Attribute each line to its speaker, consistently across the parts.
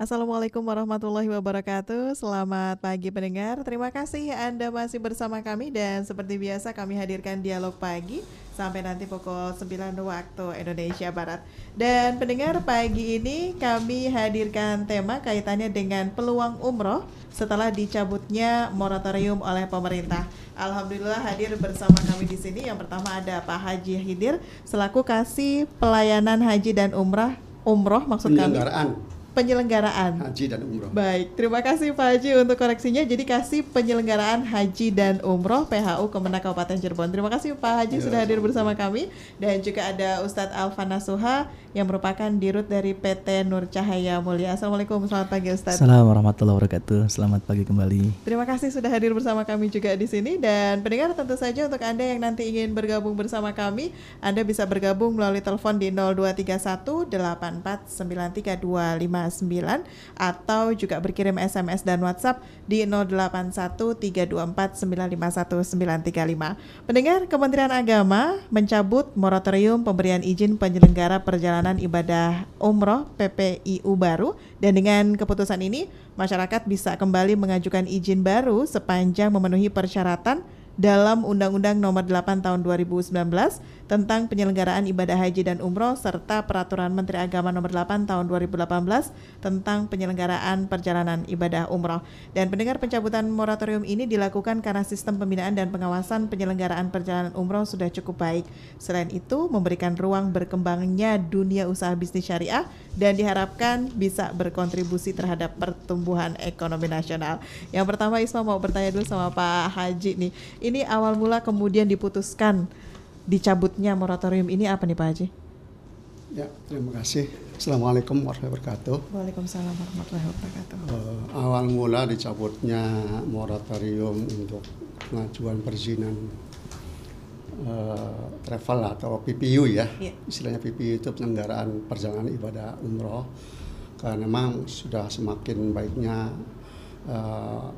Speaker 1: Assalamualaikum warahmatullahi wabarakatuh. Selamat pagi pendengar. Terima kasih Anda masih bersama kami dan seperti biasa kami hadirkan dialog pagi sampai nanti pukul 9 waktu Indonesia Barat. Dan pendengar pagi ini kami hadirkan tema kaitannya dengan peluang umroh setelah dicabutnya moratorium oleh pemerintah. Alhamdulillah hadir bersama kami di sini. Yang pertama ada Pak Haji Hidir selaku kasih pelayanan haji dan umrah umroh maksud kami
Speaker 2: haji dan umroh.
Speaker 1: Baik, terima kasih Pak Haji untuk koreksinya. Jadi kasih penyelenggaraan haji dan umroh PHU Kemenak Kabupaten Cirebon. Terima kasih Pak Haji ya, sudah hadir bersama kami dan juga ada Ustadz Alfana Suha yang merupakan dirut dari PT Nur Cahaya Mulia. Assalamualaikum, selamat pagi Ustadz.
Speaker 3: Assalamualaikum warahmatullahi wabarakatuh. Selamat pagi kembali.
Speaker 1: Terima kasih sudah hadir bersama kami juga di sini dan pendengar tentu saja untuk Anda yang nanti ingin bergabung bersama kami, Anda bisa bergabung melalui telepon di 0231 849325 atau juga berkirim SMS dan WhatsApp di 081324951935. Pendengar Kementerian Agama mencabut moratorium pemberian izin penyelenggara perjalanan ibadah umroh PPIU baru dan dengan keputusan ini masyarakat bisa kembali mengajukan izin baru sepanjang memenuhi persyaratan dalam Undang-Undang Nomor 8 Tahun 2019 tentang penyelenggaraan ibadah haji dan umroh serta Peraturan Menteri Agama Nomor 8 Tahun 2018 tentang penyelenggaraan perjalanan ibadah umroh. Dan pendengar pencabutan moratorium ini dilakukan karena sistem pembinaan dan pengawasan penyelenggaraan perjalanan umroh sudah cukup baik. Selain itu, memberikan ruang berkembangnya dunia usaha bisnis syariah dan diharapkan bisa berkontribusi terhadap pertumbuhan ekonomi nasional. Yang pertama Isma mau bertanya dulu sama Pak Haji nih. Ini awal mula kemudian diputuskan dicabutnya moratorium ini apa nih Pak Haji?
Speaker 2: Ya, terima kasih. Assalamualaikum warahmatullahi wabarakatuh.
Speaker 1: Waalaikumsalam warahmatullahi wabarakatuh.
Speaker 2: Uh, awal mula dicabutnya moratorium untuk pengajuan perizinan uh, travel atau PPU ya. Yeah. Istilahnya PPU itu penyelenggaraan perjalanan ibadah umroh. Karena memang sudah semakin baiknya uh,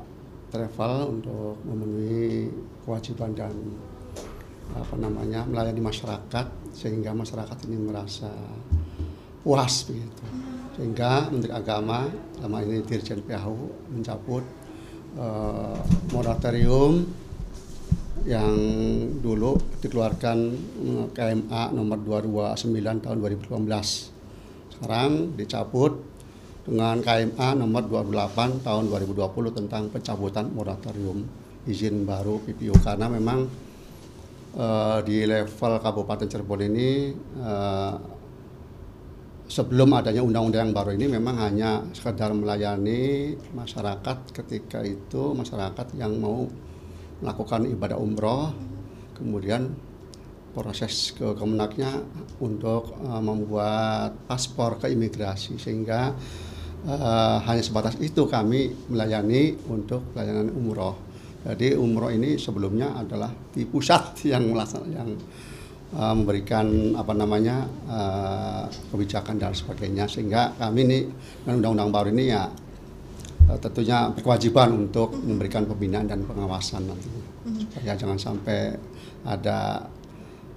Speaker 2: travel untuk memenuhi kewajiban dan apa namanya melayani masyarakat sehingga masyarakat ini merasa puas begitu. Sehingga Menteri Agama sama ini Dirjen PHU mencabut uh, moratorium yang dulu dikeluarkan eh, KMA nomor 229 tahun 2018 sekarang dicabut dengan KMA nomor 28 tahun 2020 tentang pencabutan moratorium izin baru PPU karena memang uh, di level Kabupaten Cirebon ini uh, sebelum adanya undang-undang yang baru ini memang hanya sekedar melayani masyarakat ketika itu masyarakat yang mau melakukan ibadah umroh kemudian proses ke kemenaknya untuk uh, membuat paspor ke imigrasi sehingga uh, hanya sebatas itu kami melayani untuk pelayanan umroh jadi umroh ini sebelumnya adalah di pusat yang yang uh, memberikan apa namanya uh, kebijakan dan sebagainya sehingga kami ini dengan undang-undang baru ini ya uh, tentunya berkewajiban untuk memberikan pembinaan dan pengawasan nanti. Mm-hmm. Ya jangan sampai ada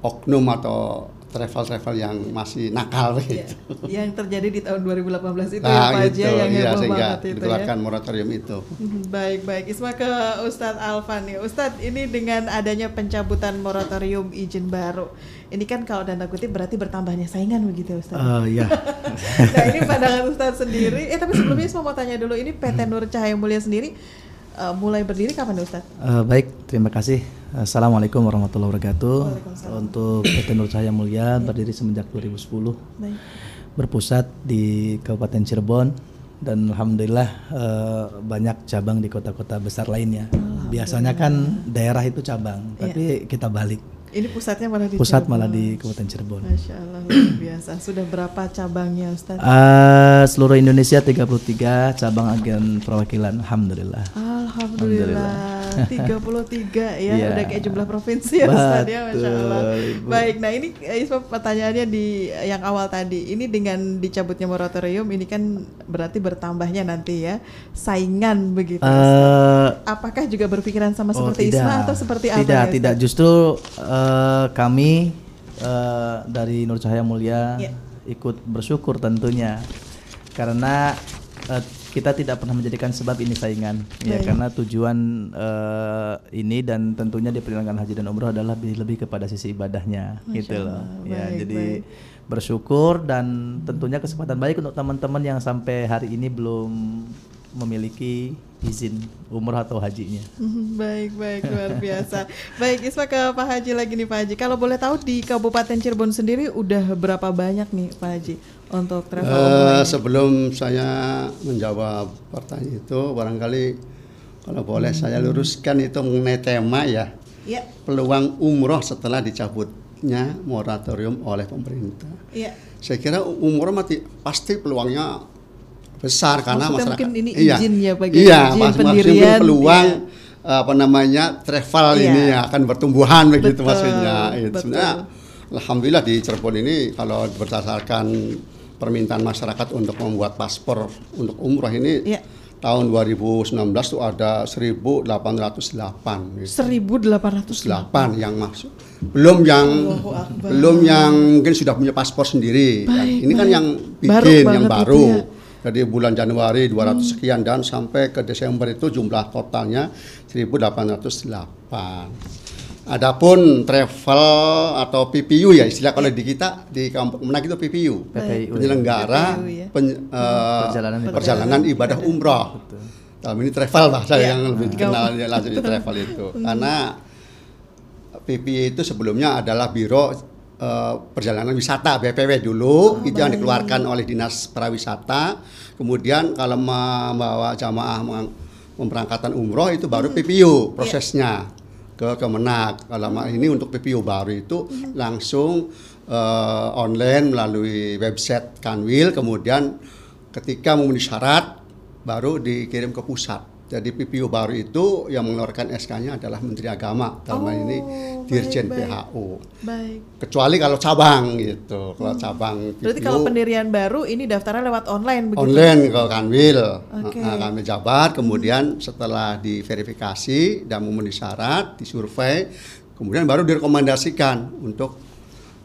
Speaker 2: oknum atau travel-travel yang masih nakal
Speaker 1: ya, gitu. Yang terjadi di tahun 2018 itu nah, ya Pak gitu, yang iya, heboh banget
Speaker 2: itu dikeluarkan ya. moratorium itu.
Speaker 1: Mhm, baik, baik. Isma ke Ustadz Alfan nih. Ustadz, ini dengan adanya pencabutan moratorium izin baru. Ini kan kalau dana kutip berarti bertambahnya saingan begitu ya Ustadz?
Speaker 3: Uh, ya.
Speaker 1: nah ini pandangan Ustadz sendiri. Eh tapi sebelumnya Isma mau tanya dulu, ini PT Nur Cahaya Mulia sendiri uh, mulai berdiri kapan Ustaz?
Speaker 3: Uh, baik, terima kasih. Assalamualaikum warahmatullahi wabarakatuh. Untuk PT Nur Cahaya Mulia berdiri semenjak 2010. Baik. Berpusat di Kabupaten Cirebon dan alhamdulillah uh, banyak cabang di kota-kota besar lainnya. Biasanya kan daerah itu cabang, iya. tapi kita balik
Speaker 1: ini pusatnya malah di
Speaker 3: Pusat Cirebon. malah di Kabupaten Cirebon.
Speaker 1: Masya Allah luar biasa. Sudah berapa cabangnya Ustaz?
Speaker 3: Uh, seluruh Indonesia 33 cabang agen perwakilan. Alhamdulillah.
Speaker 1: Alhamdulillah. Alhamdulillah. 33 ya. yeah. Udah kayak jumlah provinsi ya Ustaz ya. Masya Allah. Ibu. Baik. Nah ini eh, Isma pertanyaannya di yang awal tadi. Ini dengan dicabutnya moratorium ini kan berarti bertambahnya nanti ya saingan begitu. Uh, Apakah juga berpikiran sama oh, seperti tidak. Isma atau seperti
Speaker 3: tidak, apa? Tidak, ya, tidak. Justru uh, uh, kami uh, dari Nur Cahaya Mulia yeah. ikut bersyukur tentunya. Karena uh, kita tidak pernah menjadikan sebab ini saingan. Ya karena tujuan uh, ini dan tentunya di penyelenggaraan haji dan umroh adalah lebih, lebih kepada sisi ibadahnya Masya gitu loh. Baik, ya jadi baik. bersyukur dan tentunya kesempatan baik untuk teman-teman yang sampai hari ini belum memiliki izin umroh atau hajinya.
Speaker 1: Baik, baik, luar biasa. baik, Isma ke Pak Haji lagi nih Pak Haji. Kalau boleh tahu di Kabupaten Cirebon sendiri udah berapa banyak nih Pak Haji untuk travel uh,
Speaker 2: Sebelum saya menjawab pertanyaan itu, barangkali kalau boleh hmm. saya luruskan itu mengenai tema ya. Ya. Peluang umroh setelah dicabutnya moratorium oleh pemerintah. Ya. Saya kira umroh mati pasti peluangnya besar karena Maksudnya masyarakat
Speaker 1: mungkin ini izin
Speaker 2: iya,
Speaker 1: ya bagi
Speaker 2: iya, izin mas, pendirian peluang iya. apa namanya travel iya. ini akan bertumbuhan begitu betul, maksudnya itu sebenarnya alhamdulillah di Cirebon ini kalau berdasarkan permintaan masyarakat untuk membuat paspor untuk umroh ini iya. tahun 2019 itu ada 1808
Speaker 1: gitu. 1808
Speaker 2: yang masuk belum yang belum yang mungkin sudah punya paspor sendiri baik, ini baik. kan yang bikin baru yang baru ya jadi bulan Januari 200 hmm. sekian dan sampai ke Desember itu jumlah totalnya 1808. Adapun travel atau PPU ya istilah kalau di kita di kampung Menak itu PPU, PPU penyelenggara PPU, ya. pen, uh, perjalanan, perjalanan ibadah umroh. Dalam ini travel bahasa ya. yang lebih dikenal ya langsung di travel itu. Hmm. Karena PPU itu sebelumnya adalah biro uh, perjalanan wisata BPW dulu oh, itu baik. yang dikeluarkan oleh dinas pariwisata kemudian kalau membawa jamaah memberangkatkan umroh itu baru hmm. PPU iya. prosesnya yeah. ke Kemenak kalau ini untuk PPU baru itu hmm. langsung uh, online melalui website Kanwil kemudian ketika memenuhi syarat baru dikirim ke pusat jadi PPU baru itu yang mengeluarkan SK-nya adalah Menteri Agama dalam oh, ini Dirjen baik, PHU. Baik. Kecuali kalau cabang gitu. Kalau hmm. cabang
Speaker 1: PPU. Berarti kalau pendirian baru ini daftarnya lewat online
Speaker 2: begitu. Online kalau Kanwil. Okay. Nah, kami jabat kemudian hmm. setelah diverifikasi dan memenuhi syarat, disurvei, kemudian baru direkomendasikan untuk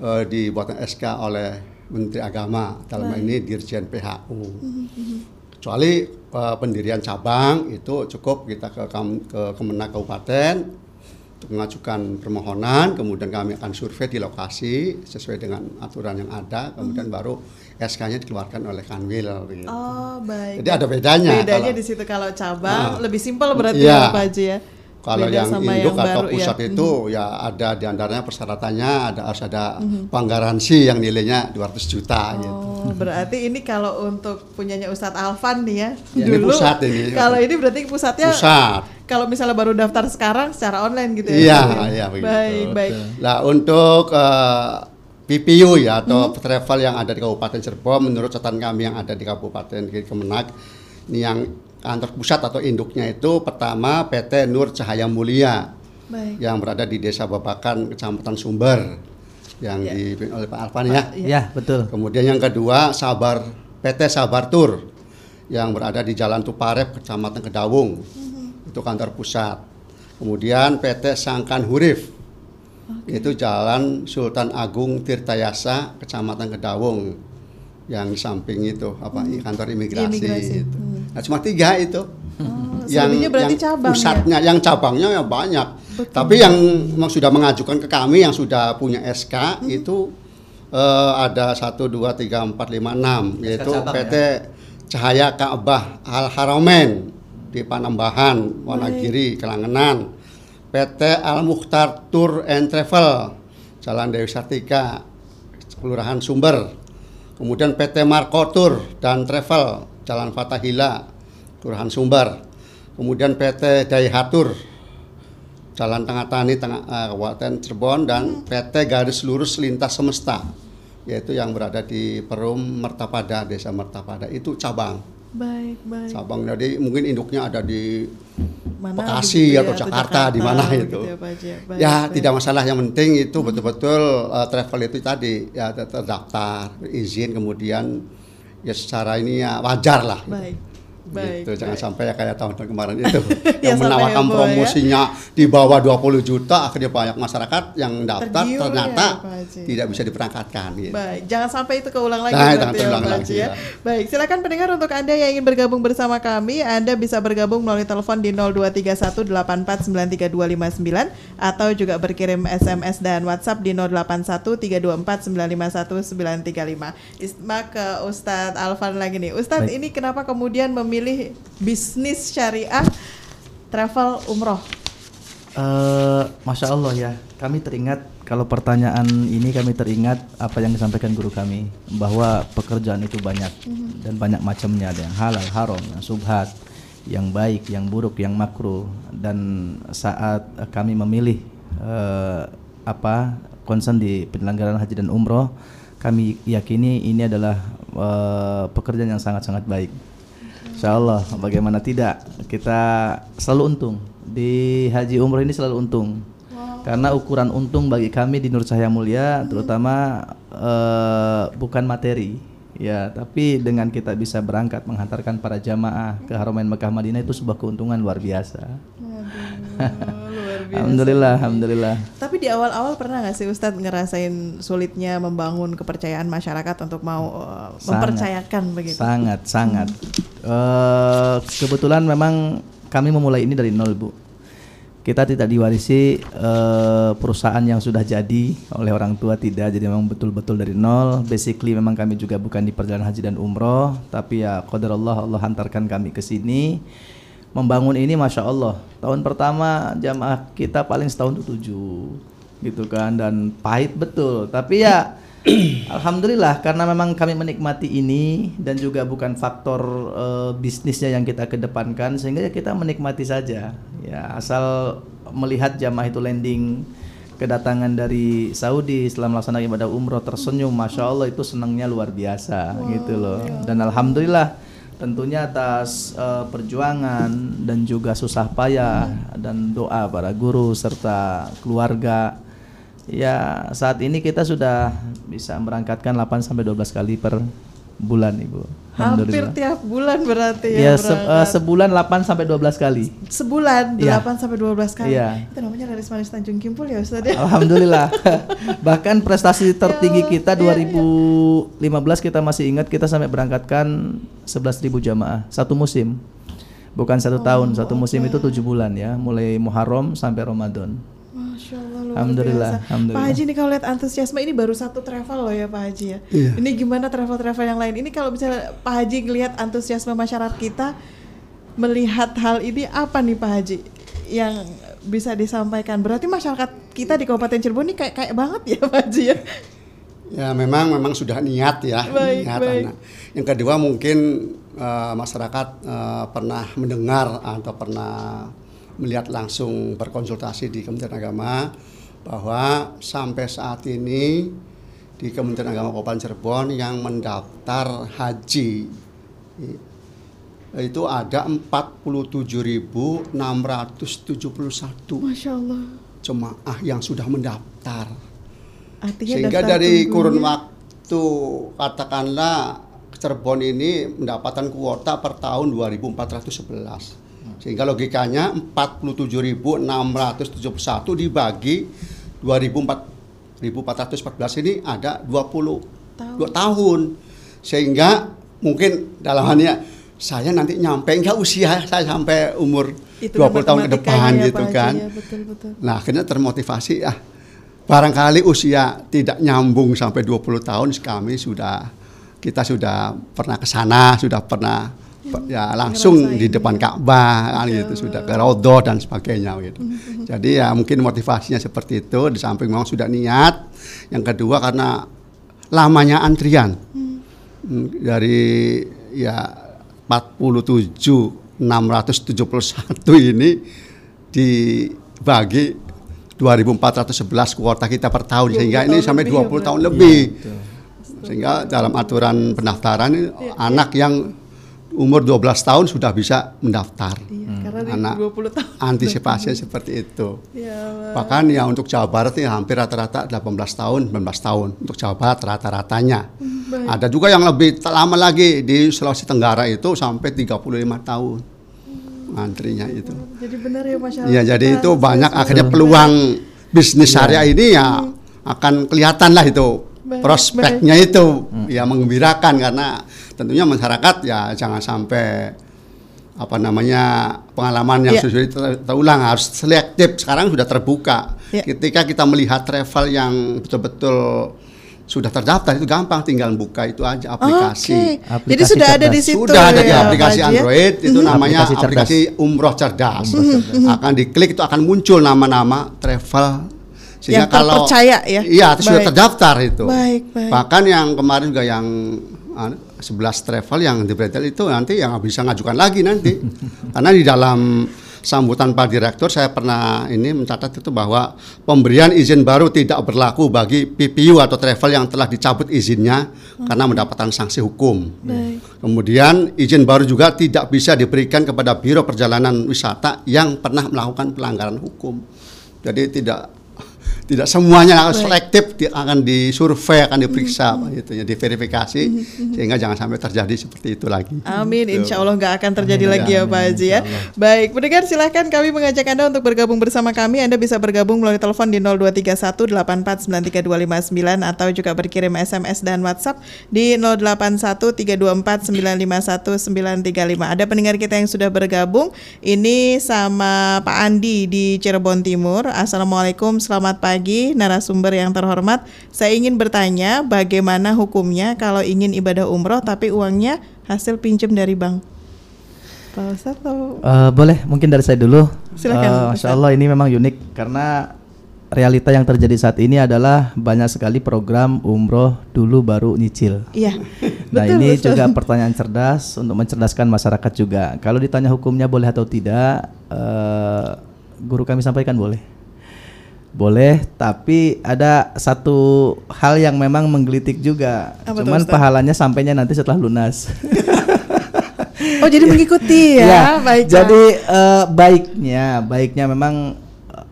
Speaker 2: uh, dibuatkan SK oleh Menteri Agama dalam baik. ini Dirjen PHU. Hmm. Kecuali uh, pendirian cabang itu cukup kita ke ke Kemenak Kabupaten untuk mengajukan permohonan, kemudian kami akan survei di lokasi sesuai dengan aturan yang ada, kemudian hmm. baru SK-nya dikeluarkan oleh Kanwil.
Speaker 1: Gitu. Oh baik.
Speaker 2: Jadi ada bedanya.
Speaker 1: Bedanya kalau, di situ kalau cabang nah, lebih simpel berarti iya. ya Pak Haji ya.
Speaker 2: Kalau yang induk yang atau pusat ya. itu mm-hmm. ya ada di antaranya persyaratannya ada harus ada mm-hmm. penggaransi yang nilainya 200 juta
Speaker 1: oh, gitu. berarti ini kalau untuk punyanya Ustadz Alvan nih ya,
Speaker 2: ya dulu. Ini pusat ini.
Speaker 1: Kalau ini berarti pusatnya
Speaker 2: pusat.
Speaker 1: Kalau misalnya baru daftar sekarang secara online gitu ya.
Speaker 2: Iya, iya begitu. Baik, baik. Nah, untuk uh, eh, PPU ya atau hmm. travel yang ada di Kabupaten Cirebon menurut catatan kami yang ada di Kabupaten Kemenak ini yang kantor pusat atau induknya itu pertama PT Nur Cahaya Mulia Baik. yang berada di Desa Babakan Kecamatan Sumber yang ya. dipimpin oleh Pak Alvan ya.
Speaker 3: Ya, betul.
Speaker 2: Kemudian yang kedua Sabar PT Sabar Tur yang berada di Jalan Tuparep Kecamatan Kedawung. Mm-hmm. Itu kantor pusat. Kemudian PT Sangkan Hurif okay. itu Jalan Sultan Agung Tirtayasa Kecamatan Kedawung yang samping itu apa hmm. kantor imigrasi, imigrasi. itu. Hmm. Nah, cuma tiga itu.
Speaker 1: Oh, yang berarti yang cabang
Speaker 2: pusatnya,
Speaker 1: ya?
Speaker 2: yang cabangnya ya banyak. Betul. Tapi yang sudah mengajukan ke kami yang sudah punya SK hmm. itu uh, ada satu dua tiga empat lima enam yaitu PT ya? Cahaya Ka'bah Al Haramain di Panambahan, Wonogiri, Kelangenan. PT Al Mukhtar Tour and Travel Jalan Dewi Sartika, Kelurahan Sumber Kemudian PT Marco Tour dan Travel Jalan Fatahila, Kelurahan Sumbar. Kemudian PT Daihatur Jalan Tengah Tani Tengah uh, Kabupaten Cirebon dan PT Garis Lurus Lintas Semesta yaitu yang berada di Perum Mertapada, Desa Mertapada itu cabang.
Speaker 1: Baik, baik.
Speaker 2: Cabang jadi mungkin induknya ada di mana Bekasi ya, atau Jakarta, Jakarta di mana itu. Ya, baik, ya baik. tidak masalah yang penting itu hmm. betul-betul uh, travel itu tadi ya terdaftar, izin kemudian ya secara ini ya wajar lah. Baik. Baik, gitu. Jangan sampai ya kayak tahun-tahun kemarin itu yang menawarkan ya. promosinya ya? di bawah 20 juta akhirnya banyak masyarakat yang daftar Tergiur ternyata ya, tidak bisa diperangkatkan
Speaker 1: gitu. Baik, jangan sampai itu keulang lagi nah, jangan ya, lagi, ya. ya. Baik, silakan pendengar untuk Anda yang ingin bergabung bersama kami, Anda bisa bergabung melalui telepon di 0231849329 atau juga berkirim SMS dan WhatsApp di 081324951935. Isma ke Ustadz Alvan lagi nih. Ustadz, Baik. ini kenapa kemudian memilih memilih bisnis syariah travel umroh?
Speaker 3: Uh, Masya Allah ya, kami teringat kalau pertanyaan ini kami teringat apa yang disampaikan guru kami bahwa pekerjaan itu banyak mm-hmm. dan banyak macamnya ada yang halal, haram, yang subhat, yang baik, yang buruk, yang makruh dan saat kami memilih uh, apa concern di penyelenggaraan haji dan umroh kami yakini ini adalah uh, pekerjaan yang sangat-sangat baik Insya Allah, bagaimana tidak kita selalu untung di haji umroh ini selalu untung. Wow. Karena ukuran untung bagi kami di Nur Cahaya Mulia, terutama uh, bukan materi, ya, tapi dengan kita bisa berangkat menghantarkan para jamaah ke Haramain Mekah Madinah itu sebuah keuntungan luar biasa. Alhamdulillah, alhamdulillah.
Speaker 1: Tapi di awal-awal pernah nggak sih Ustadz ngerasain sulitnya membangun kepercayaan masyarakat untuk mau uh, sangat, mempercayakan begitu?
Speaker 3: Sangat, sangat. Hmm. Uh, kebetulan memang kami memulai ini dari nol, Bu. Kita tidak diwarisi uh, perusahaan yang sudah jadi oleh orang tua tidak, jadi memang betul-betul dari nol. Basically memang kami juga bukan di perjalanan haji dan umroh, tapi ya qadar Allah Allah hantarkan kami ke sini membangun ini masya Allah. Tahun pertama jamaah kita paling setahun itu tujuh gitu kan dan pahit betul. Tapi ya Alhamdulillah karena memang kami menikmati ini dan juga bukan faktor uh, bisnisnya yang kita kedepankan sehingga ya kita menikmati saja. Ya asal melihat jamaah itu landing kedatangan dari Saudi setelah melaksanakan ibadah umroh tersenyum masya Allah itu senangnya luar biasa wow, gitu loh. Dan alhamdulillah tentunya atas uh, perjuangan dan juga susah payah dan doa para guru serta keluarga ya saat ini kita sudah bisa berangkatkan 8 sampai 12 kali per bulan Ibu.
Speaker 1: Hampir tiap bulan berarti
Speaker 3: ya. Ya se uh, sebulan 8 sampai 12 kali.
Speaker 1: Sebulan ya. 8 sampai 12 kali. Ya. Itu namanya Laris Manis Tanjung Kimpul ya Ustaz ya.
Speaker 3: Alhamdulillah. Bahkan prestasi tertinggi ya, kita 2015 ya, ya. kita masih ingat kita sampai berangkatkan 11.000 jamaah satu musim. Bukan satu oh, tahun, satu musim okay. itu tujuh bulan ya, mulai Muharram sampai Ramadan.
Speaker 1: Luar Alhamdulillah, biasa. Alhamdulillah. Pak Haji ini kalau lihat antusiasme ini baru satu travel loh ya Pak Haji ya. Iya. Ini gimana travel-travel yang lain? Ini kalau misalnya Pak Haji ngelihat antusiasme masyarakat kita melihat hal ini apa nih Pak Haji yang bisa disampaikan? Berarti masyarakat kita di Kabupaten Cirebon ini kayak kayak banget ya Pak Haji ya.
Speaker 2: Ya memang memang sudah niat ya baik, niat. Baik. Nah, yang kedua mungkin uh, masyarakat uh, pernah mendengar atau pernah melihat langsung berkonsultasi di Kementerian Agama bahwa sampai saat ini di Kementerian Agama Kabupaten Cirebon yang mendaftar haji itu ada 47.671
Speaker 1: Masya Allah.
Speaker 2: jemaah yang sudah mendaftar. Artinya sehingga dari kurun waktu katakanlah Cirebon ini mendapatkan kuota per tahun 2411 sehingga logikanya 47.671 dibagi 2414 ini ada 20 tahun. 2 tahun. Sehingga mungkin dalam halnya saya nanti nyampe enggak usia saya sampai umur Itu 20 tahun ke depan ya, gitu kan. Ya, betul, betul. Nah, akhirnya termotivasi ah barangkali usia tidak nyambung sampai 20 tahun kami sudah kita sudah pernah ke sana, sudah pernah ya langsung Ngerasain. di depan Ka'bah kan gitu sudah ke Rodo dan sebagainya gitu. Jadi ya mungkin motivasinya seperti itu di samping memang sudah niat. Yang kedua karena lamanya antrian. Hmm. Dari ya 47 671 ini dibagi 2411 kuota kita per tahun sehingga ini sampai 20 ya, tahun lebih. Ya, sehingga dalam aturan pendaftaran ya, anak yang umur 12 tahun sudah bisa mendaftar.
Speaker 1: Iya, karena di
Speaker 2: Anak
Speaker 1: 20 tahun.
Speaker 2: Antisipasi seperti itu.
Speaker 1: Ya,
Speaker 2: Bahkan ya untuk Jawa Barat ini hampir rata-rata 18 tahun, 19 tahun untuk Jawa Barat rata-ratanya.
Speaker 1: Hmm,
Speaker 2: Ada juga yang lebih lama lagi di Sulawesi Tenggara itu sampai 35 tahun. Antrinya itu.
Speaker 1: jadi benar ya masyarakat.
Speaker 2: Iya, jadi itu banyak akhirnya peluang bisnis syariah ini ya akan kelihatan lah itu
Speaker 1: Baik,
Speaker 2: prospeknya itu ya mengembirakan karena tentunya masyarakat ya jangan sampai apa namanya pengalaman yang
Speaker 1: Iya.
Speaker 2: sudah ter- terulang harus selektif sekarang sudah terbuka
Speaker 1: Iya.
Speaker 2: ketika kita melihat travel yang betul-betul sudah terdaftar itu gampang tinggal buka itu aja aplikasi.
Speaker 1: Jadi
Speaker 3: Aplikasi
Speaker 1: sudah ada
Speaker 3: cerdas.
Speaker 1: di situ.
Speaker 2: sudah ada di
Speaker 1: ya,
Speaker 2: aplikasi
Speaker 1: ya?
Speaker 2: Android itu namanya
Speaker 3: Aplikasi cerdas.
Speaker 2: aplikasi umroh cerdas. Akan diklik itu akan muncul nama-nama travel sehingga
Speaker 1: Yang
Speaker 2: kalau
Speaker 1: terpercaya ya?
Speaker 2: Iya, itu sudah terdaftar itu.
Speaker 1: Baik, baik.
Speaker 2: Bahkan yang kemarin juga yang 11 travel yang di itu nanti yang bisa ngajukan lagi nanti. Karena di dalam sambutan Pak Direktur saya pernah ini mencatat itu bahwa pemberian izin baru tidak berlaku bagi PPU atau travel yang telah dicabut izinnya karena mendapatkan sanksi hukum.
Speaker 1: Baik.
Speaker 2: Kemudian izin baru juga tidak bisa diberikan kepada Biro Perjalanan Wisata yang pernah melakukan pelanggaran hukum. Jadi tidak tidak semuanya selektif di- akan disurvei akan diperiksa gitu ya diverifikasi sehingga jangan sampai terjadi seperti itu lagi.
Speaker 1: Amin,
Speaker 2: Gitu.
Speaker 1: insya Allah nggak akan terjadi
Speaker 2: Amin,
Speaker 1: lagi ya Pak Haji ya. Baik, pendengar silahkan kami mengajak Anda untuk bergabung bersama kami. Anda bisa bergabung melalui telepon di 0231 8493 atau juga berkirim SMS dan WhatsApp di 081 324 951 935. Ada pendengar kita yang sudah bergabung. Ini sama Pak Andi di Cirebon Timur. Assalamualaikum, selamat pagi narasumber yang terhormat. Saya ingin bertanya bagaimana hukumnya kalau ingin ibadah umroh tapi uangnya hasil pinjam dari bank. Pak Ustadz atau
Speaker 3: Eh, boleh, mungkin dari saya dulu.
Speaker 1: Silakan, Ustaz.
Speaker 3: Masya Allah ini memang unik karena realita yang terjadi saat ini adalah banyak sekali program umroh dulu baru nyicil.
Speaker 1: Iya.
Speaker 3: Nah
Speaker 1: Betul,
Speaker 3: ini
Speaker 1: betul.
Speaker 3: juga pertanyaan cerdas untuk mencerdaskan masyarakat juga. Kalau ditanya hukumnya boleh atau tidak, eh, guru kami sampaikan boleh. Boleh, tapi ada satu hal yang memang menggelitik juga.
Speaker 1: Apa tuh,
Speaker 3: Cuman
Speaker 1: Ustaz?
Speaker 3: pahalanya sampainya nanti setelah lunas.
Speaker 1: Oh jadi mengikuti ya,
Speaker 3: Ya,
Speaker 1: baik.
Speaker 3: Jadi eh, baiknya, baiknya memang eh,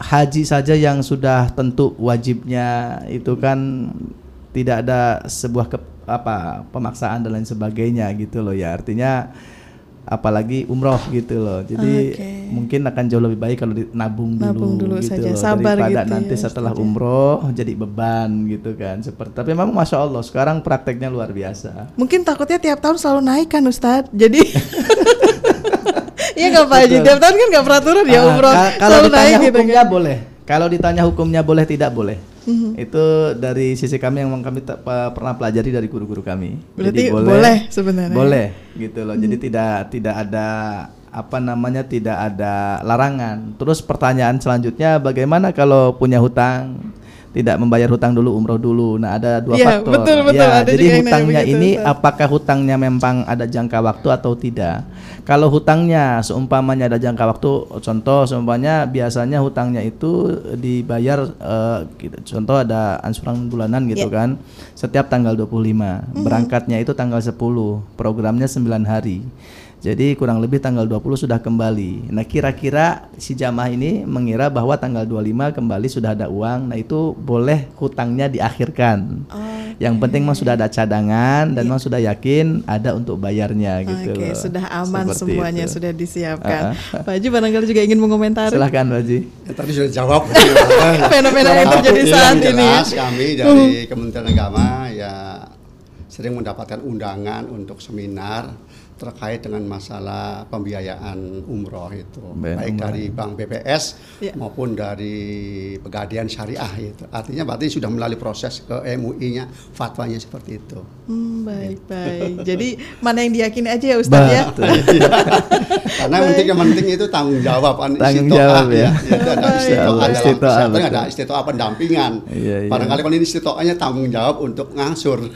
Speaker 3: haji saja yang sudah tentu wajibnya itu kan tidak ada sebuah ke, apa pemaksaan dan lain sebagainya gitu loh ya. Artinya apalagi umroh gitu loh. Jadi
Speaker 1: Oke.
Speaker 3: mungkin akan jauh lebih baik kalau dinabung dulu,
Speaker 1: Nabung dulu
Speaker 3: gitu
Speaker 1: saja,
Speaker 3: loh
Speaker 1: sabar
Speaker 3: daripada
Speaker 1: gitu
Speaker 3: nanti
Speaker 1: ya,
Speaker 3: setelah
Speaker 1: ya.
Speaker 3: umroh jadi beban gitu kan. Seperti tapi memang masya Allah sekarang prakteknya luar biasa.
Speaker 1: Mungkin takutnya tiap tahun selalu naik kan Ustadz. Jadi Iya nggak Pak Haji, tiap tahun kan nggak peraturan ya
Speaker 3: Ah,
Speaker 1: umroh
Speaker 3: ka- kalau ditanya
Speaker 1: naik gitu kan.
Speaker 3: boleh. Kalau ditanya hukumnya boleh tidak boleh.
Speaker 1: Mhm.
Speaker 3: Itu dari sisi kami yang kami pernah pelajari dari guru-guru kami.
Speaker 1: Berarti boleh sebenarnya.
Speaker 3: Boleh gitu loh.
Speaker 1: Mhm.
Speaker 3: Jadi tidak tidak ada apa namanya tidak ada larangan. Terus pertanyaan selanjutnya bagaimana kalau punya hutang tidak membayar hutang dulu umroh dulu. Nah ada dua
Speaker 1: Iya,
Speaker 3: faktor.
Speaker 1: betul, betul.
Speaker 3: Ya,
Speaker 1: Ada
Speaker 3: jadi hutangnya
Speaker 1: begitu,
Speaker 3: ini
Speaker 1: Ustaz.
Speaker 3: apakah hutangnya memang ada jangka waktu atau tidak? Kalau hutangnya seumpamanya ada jangka waktu, contoh seumpamanya biasanya hutangnya itu dibayar gitu. contoh ada ansuran bulanan gitu
Speaker 1: Ya.
Speaker 3: kan. Setiap tanggal 25. Berangkatnya itu tanggal 10. Programnya 9 hari. Jadi kurang lebih tanggal 20 sudah kembali. Nah, kira-kira si jamaah ini mengira bahwa tanggal 25 kembali sudah ada uang. Nah, itu boleh hutangnya diakhirkan.
Speaker 1: Oh,
Speaker 3: Yang penting mah sudah ada cadangan dan mah sudah yakin ada untuk bayarnya gitu
Speaker 1: Oke,
Speaker 3: loh.
Speaker 1: sudah aman
Speaker 3: Seperti
Speaker 1: semuanya
Speaker 3: itu.
Speaker 1: sudah disiapkan.
Speaker 3: Ah,
Speaker 1: Pak Haji barangkali juga ingin mengomentari
Speaker 3: Silahkan Pak Haji.
Speaker 2: Ya, tadi sudah jawab.
Speaker 1: fenomena yang terjadi
Speaker 2: Iya,
Speaker 1: saat
Speaker 2: yang
Speaker 1: ini. ya.
Speaker 2: jelas kami dari Kementerian Agama ya sering mendapatkan undangan untuk seminar terkait dengan masalah pembiayaan umroh itu
Speaker 3: Pembiayaan
Speaker 2: baik
Speaker 3: umroh.
Speaker 2: dari Bank BPS
Speaker 1: Ya.
Speaker 2: maupun dari Pegadaian Syariah itu artinya berarti sudah melalui proses ke MUI-nya fatwanya seperti itu
Speaker 1: Hmm, baik baik. Jadi mana yang diyakini aja ya Ustadz ya.
Speaker 3: Betul.
Speaker 2: karena yang penting yang penting itu tanggung jawab kan
Speaker 3: Tanggung jawab, ya.
Speaker 2: Itu ada
Speaker 1: Baik.
Speaker 2: istitoah dalam
Speaker 3: Istitoah,
Speaker 2: kesehatan
Speaker 3: betul.
Speaker 2: ada istitoah pendampingan
Speaker 3: Iya, iya.
Speaker 2: barangkali kalau ini istitoahnya tanggung jawab untuk ngangsur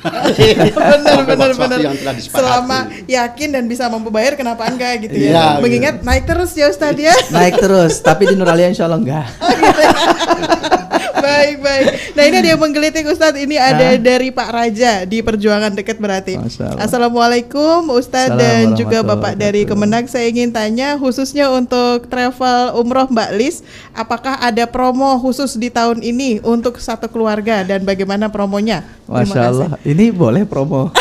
Speaker 1: benar benar benar.
Speaker 2: yang telah disepakati.
Speaker 1: Selama yakin dan bisa mampu bayar kenapa enggak gitu ya.
Speaker 2: Iya,
Speaker 1: Mengingat naik terus ya Ustadz ya.
Speaker 3: Naik terus, tapi di Nuralia insya Allah enggak.
Speaker 1: baik baik. Nah ini ada yang menggelitik Ustadz. Ini ada dari Pak Raja di Perjuangan Dekat berarti. Assalamualaikum Ustadz dan juga Bapak dari Kemenag. Saya ingin tanya khususnya untuk travel umroh Mbak Lis, apakah ada promo khusus di tahun ini untuk satu keluarga dan bagaimana promonya?
Speaker 3: Masya Allah, ini boleh promo.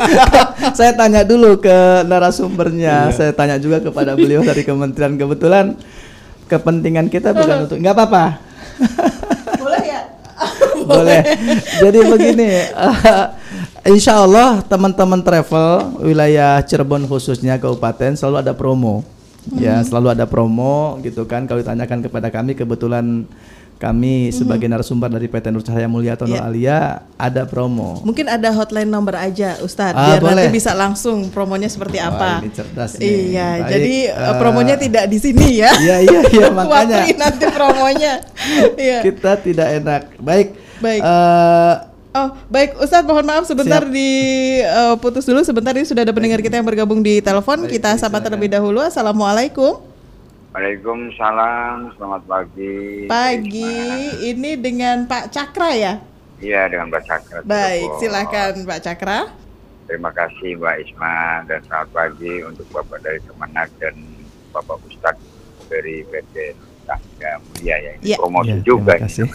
Speaker 3: saya tanya dulu ke narasumbernya. Iya. Saya tanya juga kepada beliau dari kementerian. Kebetulan kepentingan kita bukan untuk nggak apa-apa.
Speaker 1: Boleh.
Speaker 3: Jadi begini, uh, Insya Allah teman-teman travel wilayah Cirebon khususnya kabupaten selalu ada promo. Ya, hmm. Ya, selalu ada promo gitu kan. Kalau ditanyakan kepada kami kebetulan kami mm-hmm. sebagai narasumber dari PT Nur Cahaya Mulia atau yeah. Alia ada promo.
Speaker 1: Mungkin ada hotline nomor aja Ustadz ah, biar boleh. nanti bisa langsung promonya seperti oh, apa.
Speaker 3: Ini cerdas nih.
Speaker 1: Iya, Baik. jadi uh, promonya tidak di sini ya.
Speaker 3: Iya iya iya makanya.
Speaker 1: nanti promonya.
Speaker 3: Iya. Kita tidak enak. Baik.
Speaker 1: Baik. Uh, Oh, baik Ustadz mohon maaf sebentar Siap. di uh, putus dulu sebentar ini sudah ada pendengar kita yang bergabung di telepon. Baik, kita sapa terlebih dahulu. Assalamualaikum.
Speaker 4: Waalaikumsalam, selamat pagi.
Speaker 1: Pagi, ini dengan Pak Cakra ya?
Speaker 4: Iya, dengan Pak Cakra.
Speaker 1: Baik, silakan Pak Cakra.
Speaker 4: Terima kasih Mbak Isma dan selamat pagi untuk Bapak dari Kemenak dan Bapak Ustadz dari PT Tangga Mulia ya. Ini ya. promosi ya, juga. Terima kasih.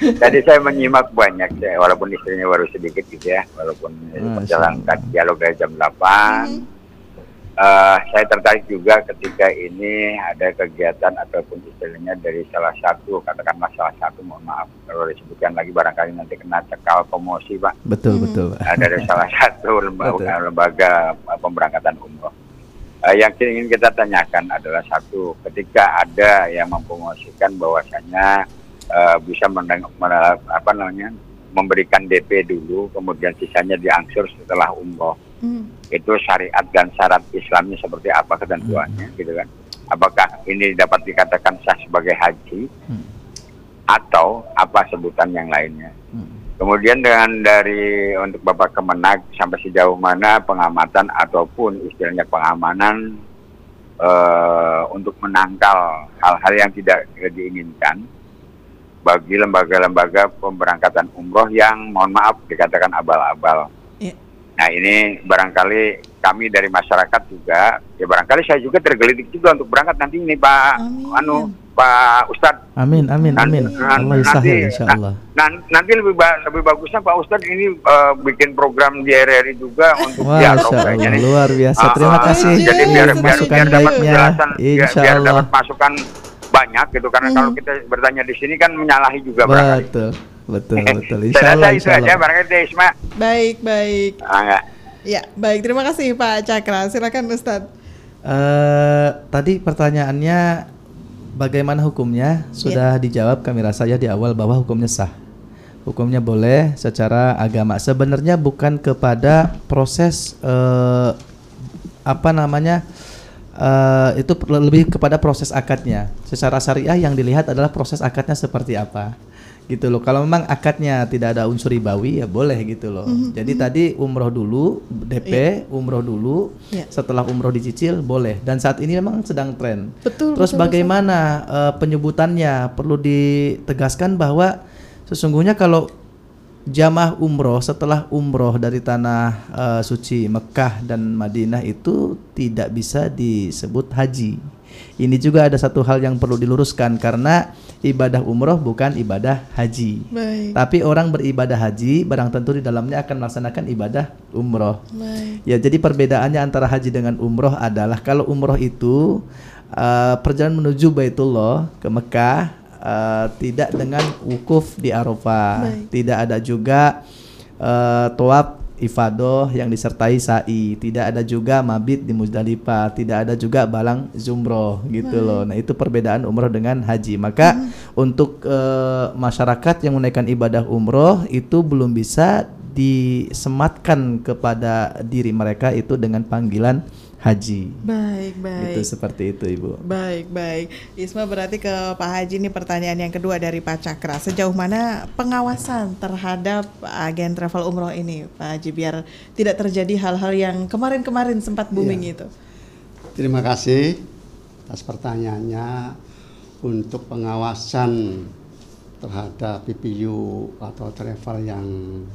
Speaker 4: Tadi saya menyimak banyak ya, walaupun istrinya baru sedikit gitu ya, walaupun menjalankan dialog dari jam 8. Hmm uh, saya tertarik juga ketika ini ada kegiatan ataupun istilahnya dari salah satu katakanlah salah satu mohon maaf kalau disebutkan lagi barangkali nanti kena cekal promosi pak.
Speaker 3: Betul hmm. betul.
Speaker 4: Uh, dari salah satu lembaga, lembaga pemberangkatan umroh. Uh, yang ingin kita tanyakan adalah satu ketika ada yang mempromosikan bahwasanya uh, bisa meneng, apa namanya memberikan DP dulu kemudian sisanya diangsur setelah umroh hmm itu syariat dan syarat Islamnya seperti apa ketentuannya hmm. gitu kan apakah ini dapat dikatakan sah sebagai haji hmm. atau apa sebutan yang lainnya hmm. kemudian dengan dari untuk Bapak Kemenag sampai sejauh mana pengamatan ataupun istilahnya pengamanan uh, untuk menangkal hal-hal yang tidak diinginkan bagi lembaga-lembaga pemberangkatan umroh yang mohon maaf dikatakan abal-abal Nah ini barangkali kami dari masyarakat juga, ya barangkali saya juga tergelitik juga untuk berangkat nanti ini Pak amin. Anu Pak Ustadz.
Speaker 3: Amin amin amin.
Speaker 4: Allah nanti, insya Allah. Nah, nanti lebih ba lebih bagusnya Pak Ustadz ini uh, bikin program di RRI juga untuk
Speaker 3: Wah, ya, Allah, jadi, luar biasa. Terima uh, kasih.
Speaker 4: Jadi biar biar, biar dapat penjelasan, biar, biar dapat masukan banyak gitu karena hmm. kalau kita bertanya di sini kan menyalahi juga
Speaker 3: Betul. Betul, betul. Insya Allah,
Speaker 4: itu aja barangkali Isma.
Speaker 1: Baik, baik. Ah, Ya, baik. Terima kasih Pak Cakra. Silakan Ustadz.
Speaker 3: Uh, tadi pertanyaannya bagaimana hukumnya sudah yeah. dijawab kami rasa ya di awal bahwa hukumnya sah. Hukumnya boleh secara agama. Sebenarnya bukan kepada proses uh, apa namanya uh, itu lebih kepada proses akadnya. Secara syariah yang dilihat adalah proses akadnya seperti apa gitu loh. Kalau memang akadnya tidak ada unsur ribawi ya boleh gitu loh. Mm-hmm. Jadi mm-hmm. tadi umroh dulu, DP, yeah. umroh dulu, yeah. setelah umroh dicicil boleh. Dan saat ini memang sedang tren.
Speaker 1: Betul.
Speaker 3: Terus
Speaker 1: betul,
Speaker 3: bagaimana Uh, penyebutannya? Perlu ditegaskan bahwa sesungguhnya kalau jamaah umroh setelah umroh dari tanah uh, suci Mekah dan Madinah itu tidak bisa disebut haji. Ini juga ada satu hal yang perlu diluruskan karena ibadah umroh bukan ibadah haji. Baik. Tapi orang beribadah haji barang tentu di dalamnya akan melaksanakan ibadah umroh. Baik. Ya jadi perbedaannya antara haji dengan umroh adalah kalau umroh itu uh, perjalanan menuju Baitullah ke Mekah uh, tidak dengan wukuf di Arafah, tidak ada juga uh, toab ifadoh yang disertai sa'i, tidak ada juga mabit di Muzdalifah, tidak ada juga balang zumroh gitu loh. Nah, itu perbedaan umroh dengan haji. Maka hmm. untuk uh, masyarakat yang menaikkan ibadah umroh itu belum bisa disematkan kepada diri mereka itu dengan panggilan haji.
Speaker 1: Baik, baik.
Speaker 3: Itu seperti itu, Ibu.
Speaker 1: Baik, baik. Isma berarti ke Pak Haji ini pertanyaan yang kedua dari Pak Cakra. Sejauh mana pengawasan terhadap agen travel umroh ini, Pak Haji biar tidak terjadi hal-hal yang kemarin-kemarin sempat booming ya. itu.
Speaker 2: Terima kasih atas pertanyaannya. untuk pengawasan terhadap PPU atau travel yang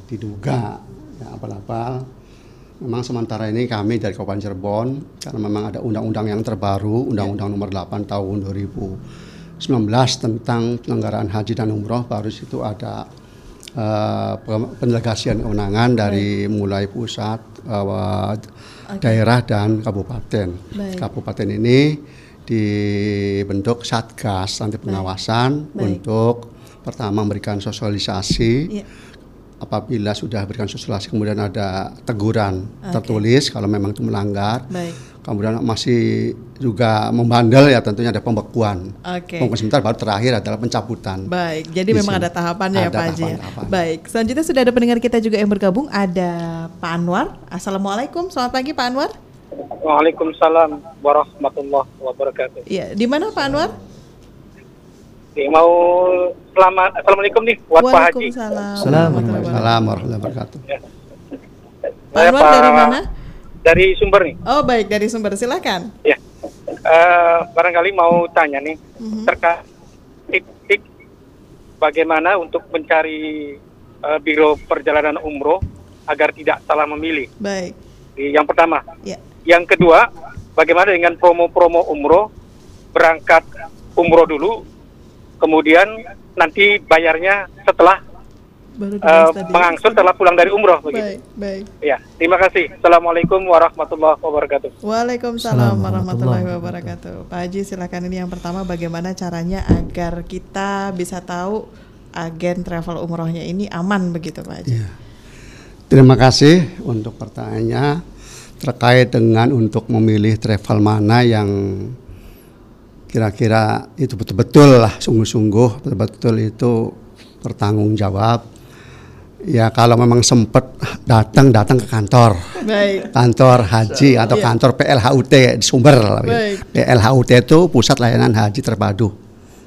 Speaker 2: diduga ya abal-abal. Memang sementara ini kami dari Kabupaten Cirebon karena memang ada undang-undang yang terbaru, Undang-Undang Nomor 8 Tahun 2019 tentang penyelenggaraan haji dan umroh baru itu ada uh, pendelegasian kewenangan dari mulai pusat, uh, daerah dan kabupaten. Baik. Kabupaten ini dibentuk satgas nanti pengawasan Baik. untuk pertama memberikan sosialisasi. Ya. Apabila sudah berikan sosialisasi kemudian ada teguran okay. tertulis kalau memang itu melanggar. Baik. Kemudian masih juga membandel ya tentunya ada pembekuan.
Speaker 1: Oke.
Speaker 2: Okay. sebentar baru terakhir adalah pencabutan.
Speaker 1: Baik. Jadi memang ada tahapannya ya, ada ya Pak Haji. Baik. Selanjutnya sudah ada pendengar kita juga yang bergabung ada Pak Anwar. Assalamualaikum. Selamat pagi Pak Anwar.
Speaker 5: Waalaikumsalam warahmatullahi wabarakatuh.
Speaker 1: Iya, di mana Pak Anwar?
Speaker 5: Oke, mau selamat assalamualaikum nih buat Pak Haji.
Speaker 2: Assalamualaikum warahmatullahi wabarakatuh. Ya.
Speaker 1: Pak Anwar dari mana?
Speaker 5: Dari Sumber nih.
Speaker 1: Oh baik dari Sumber, silakan.
Speaker 5: Ya, uh, barangkali mau tanya nih mm-hmm. terkait titik bagaimana untuk mencari uh, biro perjalanan umroh agar tidak salah memilih.
Speaker 1: Baik.
Speaker 5: Yang pertama.
Speaker 1: Ya.
Speaker 5: Yang kedua, bagaimana dengan promo-promo umroh berangkat umroh dulu, kemudian nanti bayarnya setelah Baru uh, mengangsur setelah pulang dari umroh begitu.
Speaker 1: Baik, baik.
Speaker 5: Ya, terima kasih. Assalamualaikum warahmatullahi wabarakatuh.
Speaker 1: Waalaikumsalam warahmatullahi wabarakatuh. Pak Haji, silakan ini yang pertama bagaimana caranya agar kita bisa tahu agen travel umrohnya ini aman begitu Pak Haji. Ya.
Speaker 2: Terima kasih untuk pertanyaannya terkait dengan untuk memilih travel mana yang kira-kira itu betul-betul lah sungguh-sungguh betul-betul itu bertanggung jawab ya kalau memang sempat datang datang ke kantor Baik. kantor haji atau iya. kantor PLHUT di Sumber Baik. PLHUT itu pusat layanan haji terpadu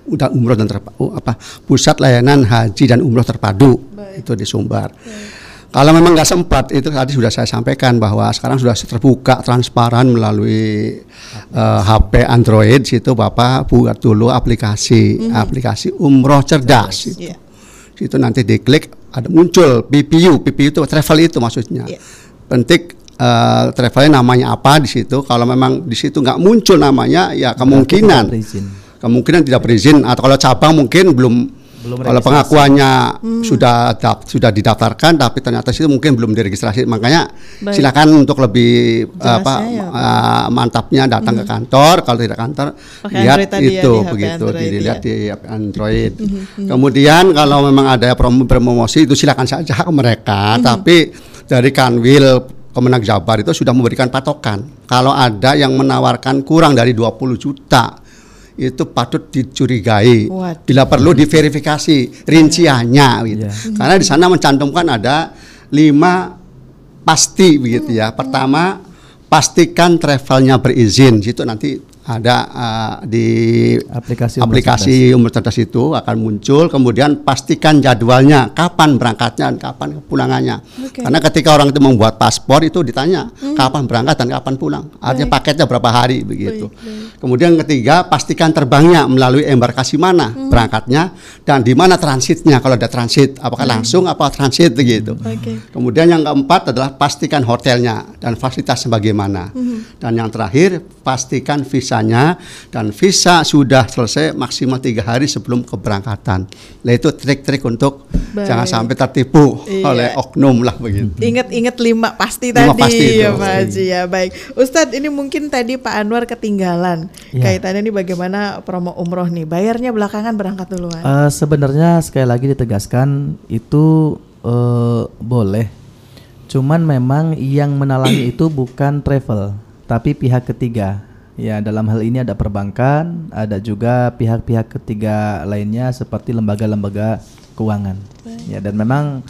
Speaker 2: udah umroh dan terpadu apa pusat layanan haji dan umroh terpadu Baik. itu di Sumber Baik kalau memang nggak sempat, itu tadi sudah saya sampaikan bahwa sekarang sudah terbuka transparan melalui uh, eh, HP Android situ Bapak buat dulu aplikasi mm -hmm. aplikasi Umroh Cerdas itu. Yeah. Situ nanti diklik ada muncul PPU, PPU itu travel itu maksudnya. Yeah. Penting uh, travelnya namanya apa di situ. Kalau memang di situ nggak muncul namanya, ya kemungkinan kemungkinan tidak berizin atau kalau cabang mungkin belum belum kalau pengakuannya hmm. sudah sudah didaftarkan tapi ternyata itu mungkin belum diregistrasi makanya Baik. silakan untuk lebih apa ya, uh, mantapnya datang hmm. ke kantor kalau tidak kantor Pake lihat ya, itu ya, begitu Android, dilihat ya. di Android hmm, hmm, hmm. kemudian kalau memang ada promosi itu silakan saja ke mereka hmm. tapi dari Kanwil Kemenang Jabar itu sudah memberikan patokan kalau ada yang menawarkan kurang dari 20 juta itu patut dicurigai. What? Bila perlu diverifikasi rinciannya gitu. Yeah. Karena di sana mencantumkan ada lima pasti begitu ya. Pertama pastikan travelnya berizin. Situ nanti ada uh, di aplikasi umur aplikasi cerdas. umur cerdas itu akan muncul kemudian pastikan jadwalnya kapan berangkatnya dan kapan pulangannya okay. karena ketika orang itu membuat paspor itu ditanya hmm. kapan berangkat dan kapan pulang artinya baik. paketnya berapa hari begitu baik, baik. kemudian ketiga pastikan terbangnya melalui embarkasi mana hmm. berangkatnya dan di mana transitnya kalau ada transit apakah hmm. langsung apa transit begitu okay. kemudian yang keempat adalah pastikan hotelnya dan fasilitas sebagaimana hmm. dan yang terakhir pastikan visa visanya dan visa sudah selesai maksimal tiga hari sebelum keberangkatan. Nah itu trik-trik untuk Baik. jangan sampai tertipu iya. oleh oknum lah begitu.
Speaker 1: Ingat-ingat lima pasti lima tadi pasti ya Pak Haji ya. Baik, Ustadz ini mungkin tadi Pak Anwar ketinggalan ya. kaitannya ini bagaimana promo umroh nih. Bayarnya belakangan berangkat duluan.
Speaker 3: Uh, sebenarnya sekali lagi ditegaskan itu uh, boleh. Cuman memang yang menalangi itu bukan travel, tapi pihak ketiga Ya, dalam hal ini ada perbankan, ada juga pihak-pihak ketiga lainnya seperti lembaga-lembaga keuangan. Baik. Ya, dan memang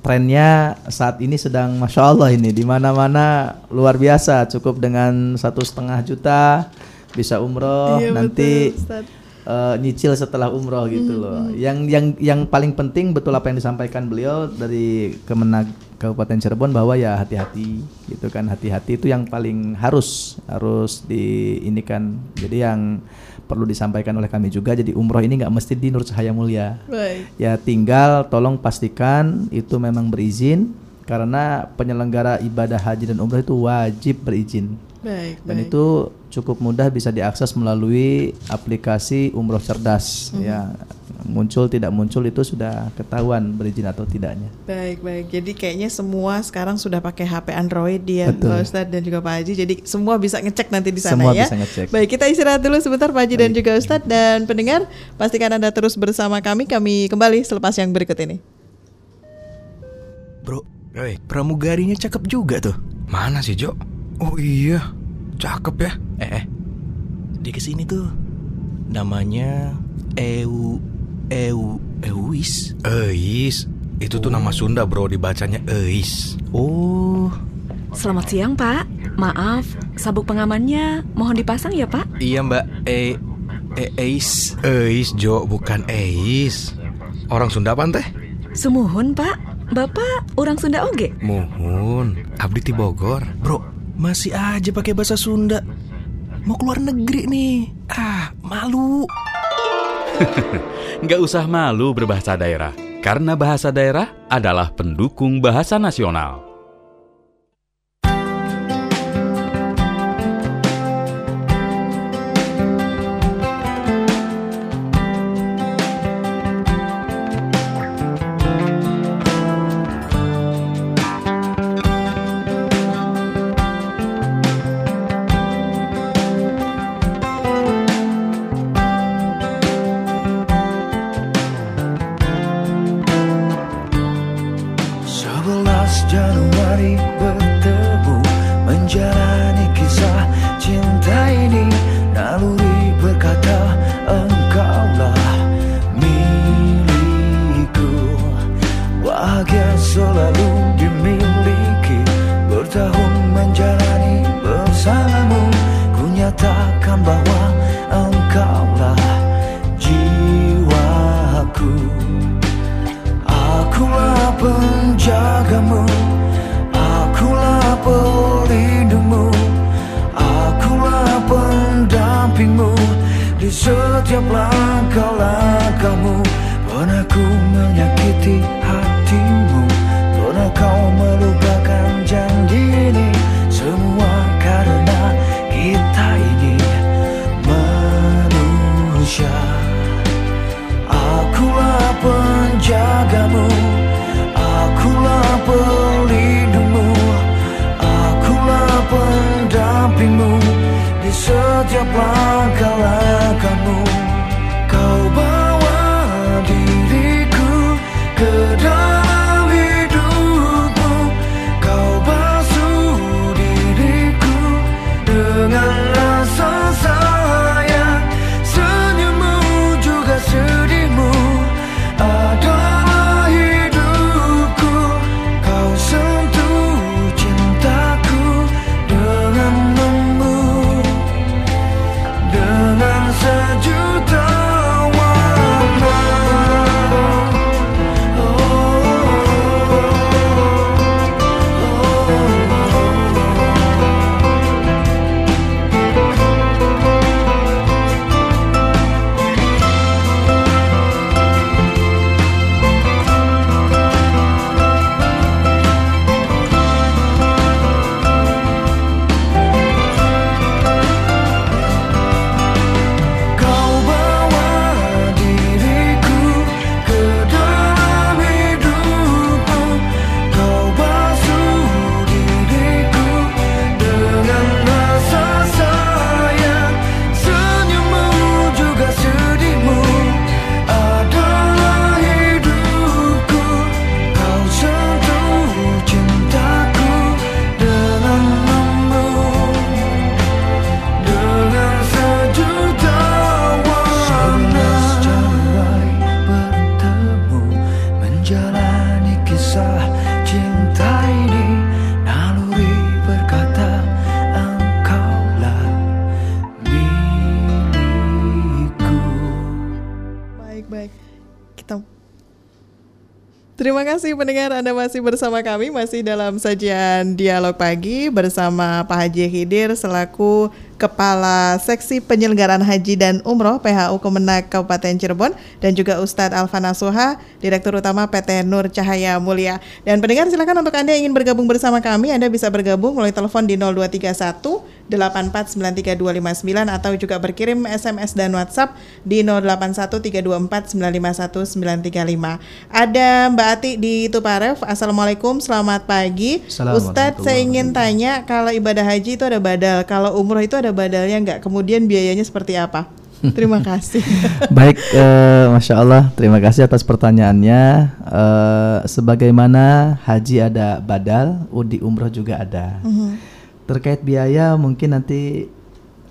Speaker 3: trennya saat ini sedang masya Allah ini di mana-mana luar biasa. Cukup dengan satu setengah juta bisa umroh iya, nanti. Betul, uh, nyicil setelah umroh gitu hmm. loh. Yang yang yang paling penting betul apa yang disampaikan beliau dari Kemenag Kabupaten Cirebon bahwa ya hati-hati gitu kan hati-hati itu yang paling harus harus di ini kan. Jadi yang perlu disampaikan oleh kami juga jadi umroh ini nggak mesti di Nur Cahaya Mulia. Baik. Ya tinggal tolong pastikan itu memang berizin karena penyelenggara ibadah haji dan umroh itu wajib berizin. Baik, Dan baik. itu cukup mudah bisa diakses melalui aplikasi Umroh Cerdas mm-hmm. ya. Muncul tidak muncul itu sudah ketahuan berizin atau tidaknya.
Speaker 1: Baik, baik. Jadi kayaknya semua sekarang sudah pakai HP Android dia Pak Ustadz dan juga Pak Haji. Jadi semua bisa ngecek nanti di sana semua ya. Bisa ngecek. Baik, kita istirahat dulu sebentar Pak Haji baik. dan juga Ustadz dan pendengar pastikan Anda terus bersama kami. Kami kembali selepas yang berikut ini.
Speaker 6: Bro, Hey, pramugarinya cakep juga tuh.
Speaker 7: Mana sih, Jo?
Speaker 6: Oh iya,
Speaker 7: cakep ya.
Speaker 6: Eh, eh. Di ke sini tuh namanya Eu Eu Euis.
Speaker 7: Eis. Itu tuh nama Sunda, Bro, dibacanya Eis.
Speaker 6: Oh.
Speaker 8: Selamat siang, Pak. Maaf, sabuk pengamannya mohon dipasang ya, Pak?
Speaker 6: Iya, Mbak. E, e Eis.
Speaker 7: Eis, Jo, bukan Eis. Orang Sunda apa teh?
Speaker 8: Sumuhun, Pak. Bapak orang Sunda oge?
Speaker 7: Mohon, abdi ti Bogor.
Speaker 6: Bro, masih aja pakai bahasa Sunda. Mau keluar negeri nih. Ah, malu.
Speaker 9: Nggak usah malu berbahasa daerah, karena bahasa daerah adalah pendukung bahasa nasional.
Speaker 1: Terima kasih pendengar Anda masih bersama kami masih dalam sajian dialog pagi bersama Pak Haji Hidir selaku Kepala Seksi Penyelenggaraan Haji dan Umroh PHU Kemenak Kabupaten Cirebon dan juga Ustadz Alfana Suha, Direktur Utama PT Nur Cahaya Mulia. Dan pendengar silakan untuk Anda yang ingin bergabung bersama kami, Anda bisa bergabung melalui telepon di 0231 8493259 atau juga berkirim SMS dan WhatsApp di 081324951935. Ada Mbak Ati di Tuparev. Assalamualaikum, selamat pagi. Ustadz, saya ingin tanya kalau ibadah haji itu ada badal, kalau umroh itu ada badalnya nggak? Kemudian biayanya seperti apa? Terima kasih.
Speaker 3: Baik, uh, masya Allah. Terima kasih atas pertanyaannya. Uh, sebagaimana haji ada badal, di umroh juga ada. Uh -huh. Terkait biaya, mungkin nanti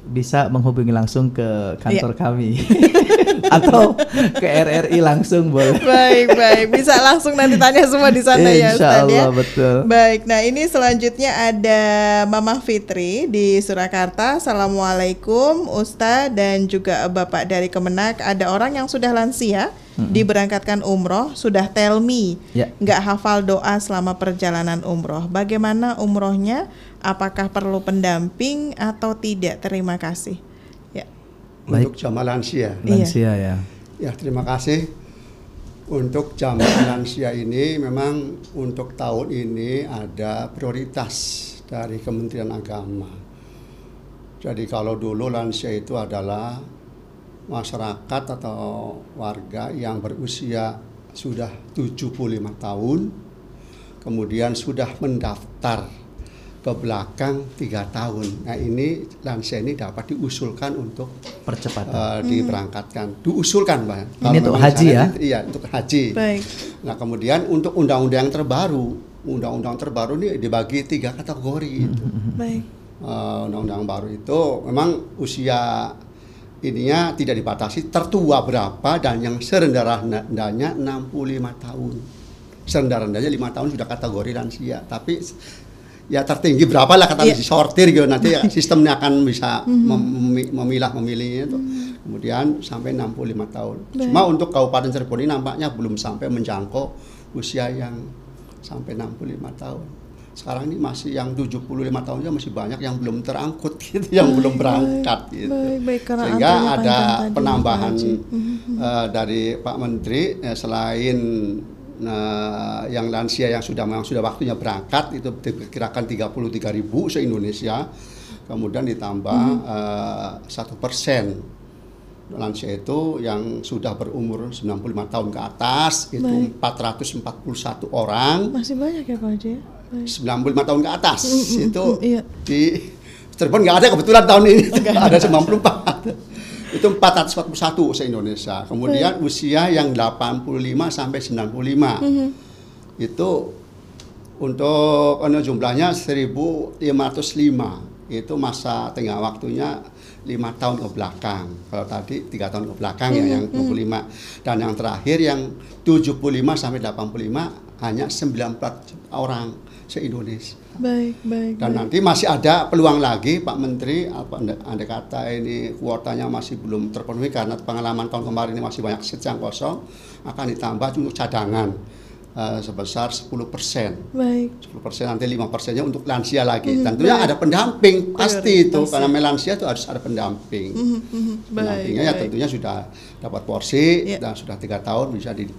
Speaker 3: bisa menghubungi langsung ke kantor yeah. kami atau ke RRI langsung boleh.
Speaker 1: Baik, baik. Bisa langsung nanti tanya semua di sana ya
Speaker 3: Ustaz ya. betul.
Speaker 1: Baik. Nah, ini selanjutnya ada Mama Fitri di Surakarta. Assalamualaikum Ustaz dan juga Bapak dari Kemenak. Ada orang yang sudah lansia hmm. diberangkatkan umroh sudah tell me yeah. nggak hafal doa selama perjalanan umroh. Bagaimana umrohnya? apakah perlu pendamping atau tidak? Terima kasih.
Speaker 2: Ya. Untuk jamaah lansia.
Speaker 3: Lansia ya.
Speaker 2: Ya, terima kasih. Untuk jamaah lansia ini memang untuk tahun ini ada prioritas dari Kementerian Agama. Jadi kalau dulu lansia itu adalah masyarakat atau warga yang berusia sudah 75 tahun, kemudian sudah mendaftar ke belakang tiga tahun. Nah ini lansia ini dapat diusulkan untuk
Speaker 3: percepatan uh,
Speaker 2: diberangkatkan, diusulkan
Speaker 3: pak. Ini untuk haji ya?
Speaker 2: Iya untuk haji. Baik. Nah kemudian untuk undang-undang terbaru, undang-undang terbaru ini dibagi tiga kategori itu. Baik. Uh, undang-undang baru itu memang usia ininya tidak dibatasi tertua berapa dan yang serendah-rendahnya 65 tahun serendah-rendahnya lima tahun sudah kategori lansia tapi ya tertinggi berapa lah kata yeah. sortir gitu. Nanti ya, sistemnya akan bisa mhm. mem memilah memilihnya itu. Mhm. kemudian sampai 65 tahun. Cuma untuk Kabupaten Cirebon ini nampaknya belum sampai menjangkau usia yang sampai 65 tahun. Sekarang ini masih yang 75 tahun aja masih banyak yang belum terangkut gitu yang baik, belum berangkat baik, gitu. baik, baik, sehingga ada penambahan uh, dari Pak Menteri uh, selain Nah, yang lansia yang sudah yang sudah waktunya berangkat itu diperkirakan 33 ribu se Indonesia, kemudian ditambah mhm. eh, satu persen lansia itu yang sudah berumur 95 tahun ke atas itu Baik. 441 orang.
Speaker 1: Masih banyak ya Pak Haji?
Speaker 2: 95 tahun ke atas mm, -hmm. itu mm, iya. di Cirebon nggak ada kebetulan tahun ini okay. ada 94 itu 441 se-Indonesia. Kemudian Baik. usia yang 85 sampai 95 mm -hmm. itu untuk ono jumlahnya 1505 itu masa tengah waktunya lima tahun ke belakang. Kalau tadi tiga tahun ke belakang mm -hmm. ya yang 25 mm -hmm. dan yang terakhir yang 75 sampai 85 hanya 94 orang se-Indonesia.
Speaker 1: Baik, baik.
Speaker 2: Dan
Speaker 1: baik.
Speaker 2: nanti masih ada peluang lagi Pak Menteri apa anda kata ini kuotanya masih belum terpenuhi karena pengalaman tahun kemarin ini masih banyak seat yang kosong akan ditambah untuk cadangan uh, sebesar 10 persen.
Speaker 1: Baik.
Speaker 2: 10 persen nanti 5 persennya untuk lansia lagi. Hmm, Tentunya baik. ada pendamping pasti itu karena melansia itu harus ada pendamping. Hmm, hmm, Pendampingnya ya tentunya sudah dapat porsi yeah. dan sudah tiga tahun bisa di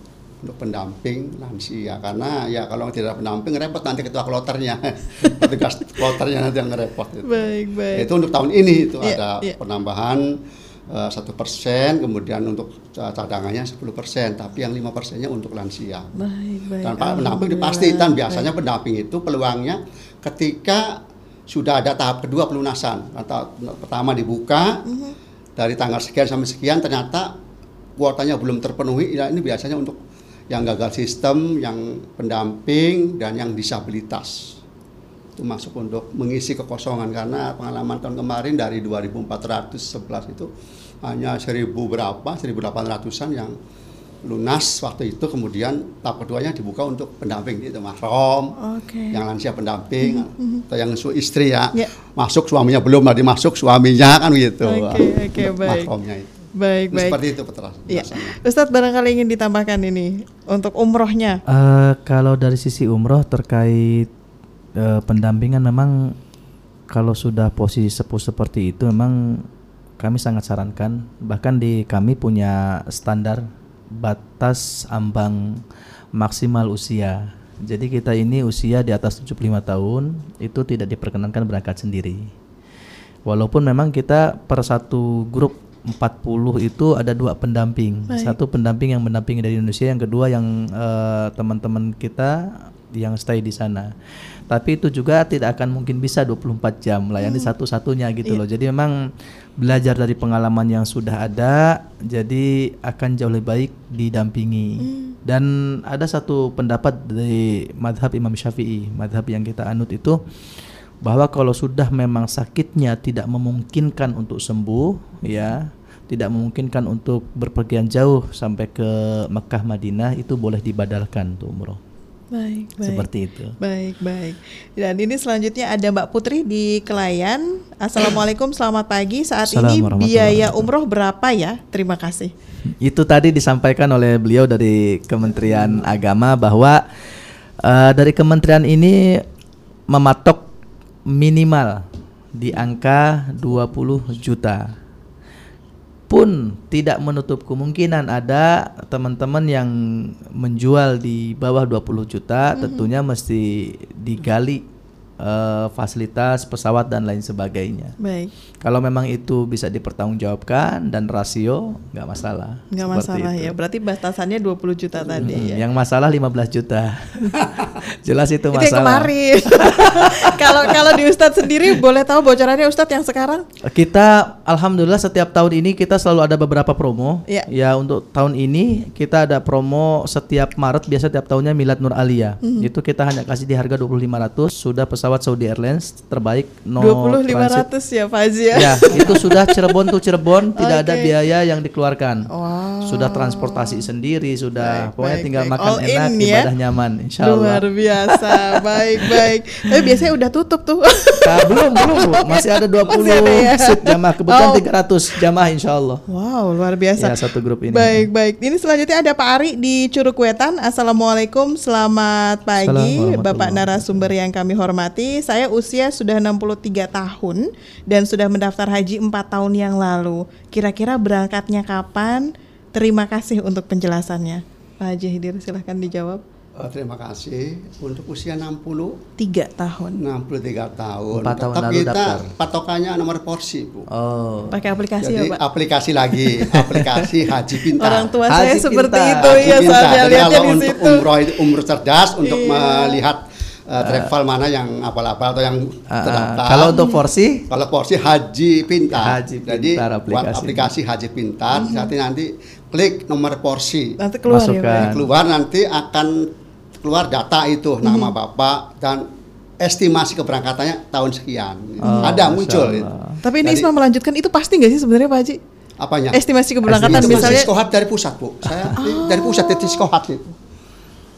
Speaker 2: untuk pendamping lansia karena ya kalau tidak pendamping repot nanti ketua kloternya petugas kloternya nanti yang repot
Speaker 1: itu. Baik baik.
Speaker 2: Itu untuk tahun ini itu yeah, ada yeah. penambahan eh, satu uh, persen kemudian untuk cadangannya 10 persen tapi yang lima persennya untuk lansia.
Speaker 1: Baik baik.
Speaker 2: Dan Pak pendamping dipastikan biasanya baik. pendamping itu peluangnya ketika sudah ada tahap kedua pelunasan atau pertama dibuka uh mhm. -huh. dari tanggal sekian sampai sekian ternyata kuotanya belum terpenuhi ya ini biasanya untuk yang gagal sistem, yang pendamping, dan yang disabilitas. Itu masuk untuk mengisi kekosongan karena pengalaman tahun kemarin dari 2411 itu hanya 1000 berapa, 1800-an yang lunas waktu itu kemudian tahap keduanya dibuka untuk pendamping itu mahram okay. yang lansia pendamping mm -hmm. atau yang istri ya yeah. masuk suaminya belum lagi masuk suaminya kan gitu
Speaker 1: okay, okay, baik.
Speaker 2: itu
Speaker 1: Baik, baik.
Speaker 2: Seperti itu Petra.
Speaker 1: Ya. Ustadz barangkali ingin ditambahkan ini untuk umrohnya.
Speaker 3: Uh, kalau dari sisi umroh terkait uh, pendampingan memang kalau sudah posisi sepuh seperti itu memang kami sangat sarankan bahkan di kami punya standar batas ambang maksimal usia. Jadi kita ini usia di atas 75 tahun itu tidak diperkenankan berangkat sendiri. Walaupun memang kita per satu grup 40 itu ada dua pendamping. Baik. Satu pendamping yang mendampingi dari Indonesia, yang kedua yang uh, teman-teman kita yang stay di sana. Tapi itu juga tidak akan mungkin bisa 24 jam melayani hmm. satu-satunya gitu yeah. loh. Jadi memang belajar dari pengalaman yang sudah ada, jadi akan jauh lebih baik didampingi. Hmm. Dan ada satu pendapat dari madhab Imam Syafi'i, madhab yang kita anut itu bahwa kalau sudah memang sakitnya tidak memungkinkan untuk sembuh, ya tidak memungkinkan untuk berpergian jauh sampai ke Mekah Madinah itu boleh dibadalkan tuh umroh.
Speaker 1: Baik, baik.
Speaker 3: Seperti itu.
Speaker 1: Baik, baik. Dan ini selanjutnya ada Mbak Putri di Kelayan. Assalamualaikum, selamat pagi. Saat ini biaya umroh berapa ya? Terima kasih.
Speaker 3: Itu tadi disampaikan oleh beliau dari Kementerian Agama bahwa uh, dari kementerian ini mematok minimal di angka 20 juta pun tidak menutup kemungkinan ada teman-teman yang menjual di bawah 20 juta mm -hmm. tentunya mesti digali uh, fasilitas pesawat dan lain sebagainya.
Speaker 1: Baik.
Speaker 3: Kalau memang itu bisa dipertanggungjawabkan dan rasio nggak masalah.
Speaker 1: Nggak masalah itu. ya. Berarti batasannya 20 juta tadi hmm,
Speaker 3: ya. Yang masalah 15 juta. Jelas itu masalah.
Speaker 1: Itu yang kemarin. Kalau kalau di Ustadz sendiri boleh tahu bocorannya Ustadz yang sekarang?
Speaker 3: Kita alhamdulillah setiap tahun ini kita selalu ada beberapa promo.
Speaker 1: Ya,
Speaker 3: ya untuk tahun ini kita ada promo setiap Maret biasa setiap tahunnya Milad Nur Alia. Mm -hmm. Itu kita hanya kasih di harga 2500 sudah pesawat pesawat Saudi Airlines terbaik
Speaker 1: no 20500 ya Pak Haji ya.
Speaker 3: Ya, itu sudah Cirebon tuh Cirebon tidak okay. ada biaya yang dikeluarkan. Wow. Sudah transportasi sendiri, sudah baik, pokoknya baik, tinggal baik. makan All enak, in, ibadah ya? nyaman insyaallah.
Speaker 1: Luar biasa. baik, baik. Tapi biasanya udah tutup tuh.
Speaker 3: Nah, belum, belum, Bu. Masih ada 20 Masih ada ya? seat jamaah. Kebetulan oh. 300 jamaah insyaallah.
Speaker 1: Wow, luar biasa.
Speaker 3: Ya, satu grup ini.
Speaker 1: Baik, baik. Ini selanjutnya ada Pak Ari di Curug Wetan. Assalamualaikum, selamat pagi Bapak narasumber yang kami hormati berarti saya usia sudah 63 tahun dan sudah mendaftar haji 4 tahun yang lalu. Kira-kira berangkatnya kapan? Terima kasih untuk penjelasannya. Pak Haji Hidir silahkan dijawab.
Speaker 2: Oh, terima kasih untuk usia 60
Speaker 1: 3 tahun.
Speaker 2: 63 tahun.
Speaker 3: 4 tahun
Speaker 2: Tetap
Speaker 3: lalu
Speaker 2: kita
Speaker 3: daftar.
Speaker 2: patokannya nomor porsi, Bu.
Speaker 3: Oh.
Speaker 1: Pakai aplikasi
Speaker 2: Jadi
Speaker 1: ya, Pak?
Speaker 2: aplikasi lagi, aplikasi Haji Pintar.
Speaker 1: Orang tua
Speaker 3: Haji
Speaker 1: saya seperti
Speaker 3: Pintar.
Speaker 1: itu
Speaker 2: Haji
Speaker 1: ya,
Speaker 2: Pintar.
Speaker 1: saya
Speaker 2: Jadi
Speaker 1: lihatnya
Speaker 2: kalau
Speaker 1: di
Speaker 2: untuk
Speaker 1: situ.
Speaker 2: umroh itu umroh cerdas untuk
Speaker 1: Iya.
Speaker 2: melihat uh, travel mana yang apa-apa atau yang
Speaker 3: Ah, ah.
Speaker 2: terdaftar.
Speaker 3: kalau untuk porsi
Speaker 2: Kalau porsi Haji Pintar.
Speaker 3: Haji
Speaker 2: Jadi
Speaker 3: Pintar
Speaker 2: buat
Speaker 3: aplikasi.
Speaker 2: aplikasi Haji Pintar, nanti nanti klik nomor porsi.
Speaker 1: Nanti keluar ya, Pak.
Speaker 3: Masukkan.
Speaker 1: ya?
Speaker 2: Keluar nanti akan keluar data itu nama bapak dan estimasi keberangkatannya tahun sekian.
Speaker 3: Oh,
Speaker 2: Ada muncul itu.
Speaker 1: Tapi ini
Speaker 2: Jadi-
Speaker 1: Isma melanjutkan itu pasti nggak sih sebenarnya Pak Haji?
Speaker 2: Apanya?
Speaker 1: Estimasi keberangkatan
Speaker 2: itu
Speaker 1: misalnya.
Speaker 2: skohat dari pusat bu. Saya dari pusat dari skohat itu.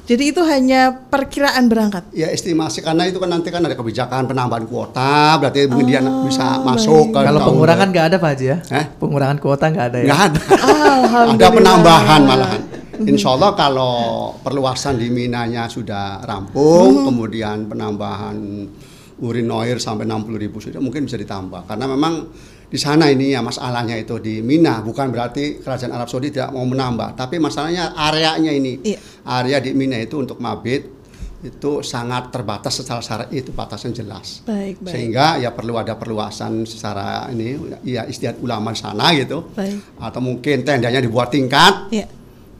Speaker 1: Jadi itu hanya perkiraan berangkat.
Speaker 2: Ya estimasi karena itu kan nanti kan ada kebijakan penambahan kuota, berarti mungkin dia
Speaker 1: Oh,
Speaker 2: bisa masuk. ke
Speaker 3: kalau
Speaker 2: tahun-
Speaker 3: pengurangan nggak ada Pak Haji ya?
Speaker 2: Eh?
Speaker 3: Pengurangan kuota nggak ada ya?
Speaker 2: Nggak ada.
Speaker 1: Alhamdulillah.
Speaker 2: ada penambahan malahan. Insya Allah kalau perluasan di Minanya sudah rampung, kemudian penambahan urinoir sampai 60 ribu sudah mungkin bisa ditambah. Karena memang di sana ini ya masalahnya itu di Mina bukan berarti kerajaan Arab Saudi tidak mau menambah, tapi masalahnya areanya ini.
Speaker 1: Iya.
Speaker 2: Area di Mina itu untuk mabit itu sangat terbatas secara syar'i itu batasan jelas.
Speaker 1: Baik, baik.
Speaker 2: Sehingga ya perlu ada perluasan secara ini ya istihad ulama sana gitu.
Speaker 1: Baik.
Speaker 2: Atau mungkin tendanya dibuat tingkat
Speaker 1: Iya.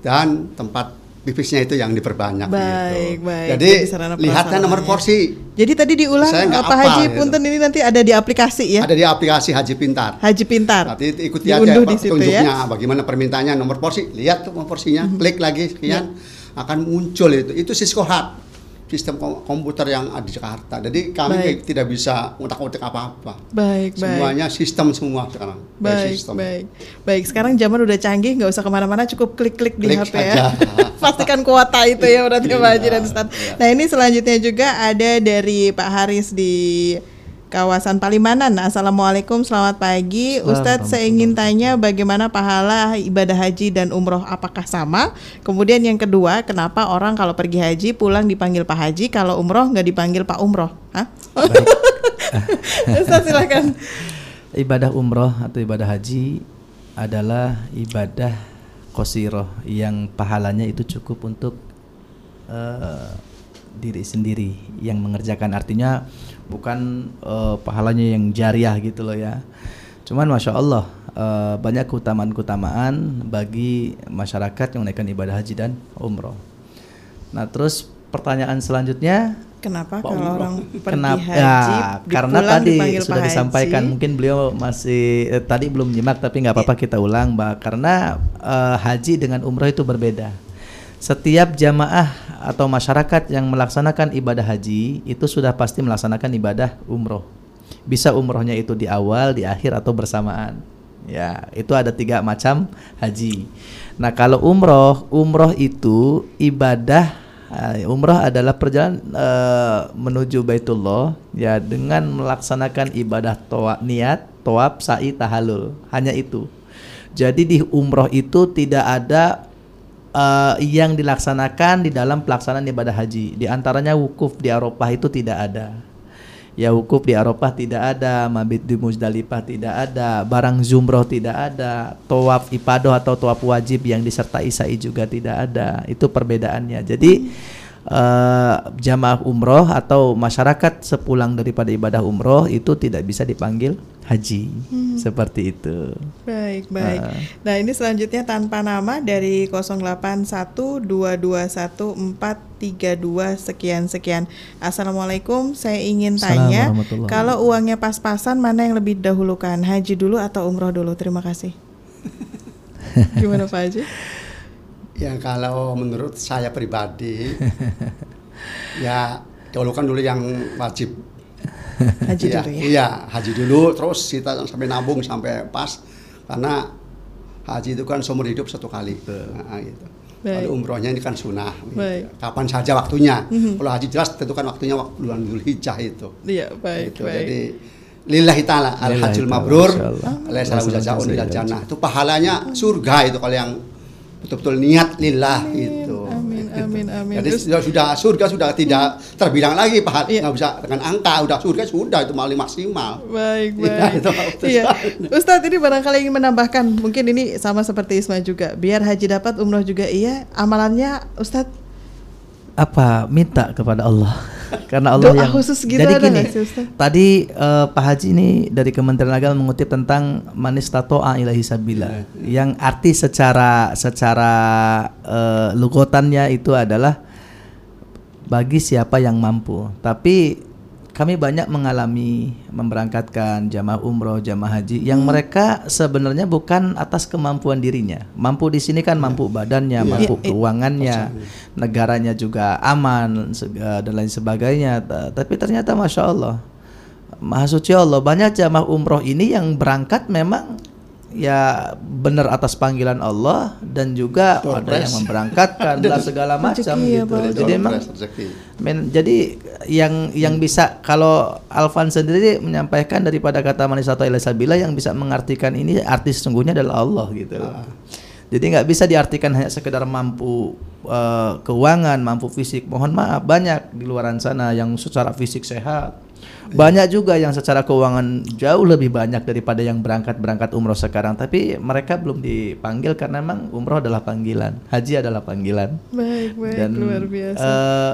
Speaker 2: dan tempat pipisnya itu yang diperbanyak
Speaker 1: Baik,
Speaker 2: gitu.
Speaker 1: baik.
Speaker 2: Jadi
Speaker 1: Jadi
Speaker 2: lihatnya nomor porsi.
Speaker 1: Jadi tadi diulang
Speaker 2: Saya
Speaker 1: Pak
Speaker 2: hafal
Speaker 1: Haji
Speaker 2: gitu.
Speaker 1: Punten ini nanti ada di aplikasi ya.
Speaker 2: Ada di aplikasi Haji Pintar.
Speaker 1: Haji Pintar.
Speaker 2: Nanti ikuti aja
Speaker 1: Diunduh situ
Speaker 2: petunjuknya
Speaker 1: ya.
Speaker 2: bagaimana permintaannya nomor porsi. Lihat tuh nomor porsinya, klik lagi sekian akan muncul itu. Itu Siskohat. Sistem kom- komputer yang ada di Jakarta. Jadi kami
Speaker 1: Baik.
Speaker 2: tidak bisa utak-utik apa-apa.
Speaker 1: Baik, baik.
Speaker 2: Semuanya sistem semua sekarang.
Speaker 1: Baik,
Speaker 2: system.
Speaker 1: baik. Baik, sekarang zaman udah canggih, nggak usah ke mana-mana, cukup klik-klik di
Speaker 2: Klik
Speaker 1: HP ya.
Speaker 2: aja.
Speaker 1: Pastikan kuota itu ya berarti
Speaker 2: Iya,
Speaker 1: Pak Haji dan Ustaz.
Speaker 2: iya.
Speaker 1: Nah ini selanjutnya juga ada dari Pak Haris di kawasan Palimanan. Assalamualaikum, selamat pagi. Ustadz, saya ingin tanya bagaimana pahala ibadah haji dan umroh apakah sama? Kemudian yang kedua, kenapa orang kalau pergi haji pulang dipanggil Pak Haji, kalau umroh nggak dipanggil Pak Umroh? Hah? Ustadz silakan.
Speaker 3: Ibadah umroh atau ibadah haji adalah ibadah kosiroh yang pahalanya itu cukup untuk uh, diri sendiri yang mengerjakan artinya bukan uh, pahalanya yang jariah gitu loh ya. Cuman masya Allah uh, banyak keutamaan-keutamaan bagi masyarakat yang menaikkan ibadah haji dan umroh. Nah terus pertanyaan selanjutnya
Speaker 1: Kenapa kalau umroh. orang pergi
Speaker 3: Kenapa?
Speaker 1: haji ya,
Speaker 3: karena tadi sudah disampaikan mungkin beliau masih eh, tadi belum nyimak tapi nggak apa-apa kita ulang mbak. Karena uh, haji dengan umroh itu berbeda setiap jamaah atau masyarakat yang melaksanakan ibadah haji itu sudah pasti melaksanakan ibadah umroh. Bisa umrohnya itu di awal, di akhir atau bersamaan. Ya, itu ada tiga macam haji. Nah, kalau umroh, umroh itu ibadah eh, umroh adalah perjalanan uh, menuju Baitullah ya dengan melaksanakan ibadah toa, niat, toab, sa'i, tahalul. Hanya itu. Jadi di umroh itu tidak ada uh, yang dilaksanakan di dalam pelaksanaan ibadah haji. Di antaranya wukuf di Arafah itu tidak ada. Ya wukuf di Arafah tidak ada, mabit di Muzdalifah tidak ada, barang zumroh tidak ada, tawaf ibadah atau tawaf wajib yang disertai sa'i juga tidak ada. Itu perbedaannya. Jadi uh, jamaah umroh atau masyarakat sepulang daripada ibadah umroh itu tidak bisa dipanggil haji hmm. seperti itu.
Speaker 1: Baik, baik. Uh, nah, ini selanjutnya tanpa nama dari 0812214432 sekian sekian. Assalamualaikum, saya ingin tanya kalau uangnya pas-pasan mana yang lebih dahulukan, haji dulu atau umroh dulu? Terima kasih. Gimana Pak Haji?
Speaker 2: Ya kalau menurut saya pribadi ya dahulukan dulu yang wajib
Speaker 1: haji iya, dulu ya.
Speaker 2: Iya, haji dulu terus kita sampai nabung sampai pas karena haji itu kan seumur hidup satu kali. Nah, gitu. Kalau umrohnya ini kan sunnah. Gitu. Kapan saja waktunya. Mm-hmm. Kalau haji jelas tentukan waktunya waktu bulan Dzulhijjah itu.
Speaker 1: Iya, baik, gitu. baik.
Speaker 2: Jadi lillahi taala al hajjul mabrur alaihi jazaa'un jannah. Itu pahalanya surga itu kalau yang betul-betul niat lillah itu
Speaker 1: amin, amin.
Speaker 2: Jadi sudah, sudah surga sudah tidak terbilang lagi Pak, iya. nggak bisa dengan angka, udah surga sudah itu maling maksimal.
Speaker 1: Baik, iya, baik. itu, iya. Ustadz ini barangkali ingin menambahkan, mungkin ini sama seperti Isma juga, biar haji dapat umroh juga iya, amalannya Ustadz
Speaker 3: apa minta kepada Allah. Karena Allah
Speaker 1: Doa
Speaker 3: yang
Speaker 1: khusus gitu
Speaker 3: jadi gini tadi uh, Pak Haji ini dari Kementerian Agama mengutip tentang manis tatoa ilahi sabila. Ya, ya. yang arti secara secara uh, lugotannya itu adalah bagi siapa yang mampu. Tapi kami banyak mengalami memberangkatkan jamaah umroh, jamaah haji yang hmm. mereka sebenarnya bukan atas kemampuan dirinya. Mampu di sini kan mampu badannya, yeah. mampu yeah. keuangannya, yeah. negaranya juga aman dan lain sebagainya. Tapi ternyata masya Allah, maha suci Allah banyak jamaah umroh ini yang berangkat memang ya benar atas panggilan Allah dan juga Door ada press. yang memberangkatkan lah segala macam ya, gitu. Jadi memang men, jadi yang yang bisa kalau Alvan sendiri menyampaikan daripada kata manis atau Sabila yang bisa mengartikan ini artis sesungguhnya adalah Allah gitu. Ah. Jadi nggak bisa diartikan hanya sekedar mampu uh, keuangan, mampu fisik. Mohon maaf banyak di luaran sana yang secara fisik sehat, banyak juga yang secara keuangan jauh lebih banyak daripada yang berangkat-berangkat umroh sekarang. Tapi mereka belum dipanggil karena memang umroh adalah panggilan, haji adalah panggilan.
Speaker 1: Baik, baik, Dan, luar biasa.
Speaker 3: Uh,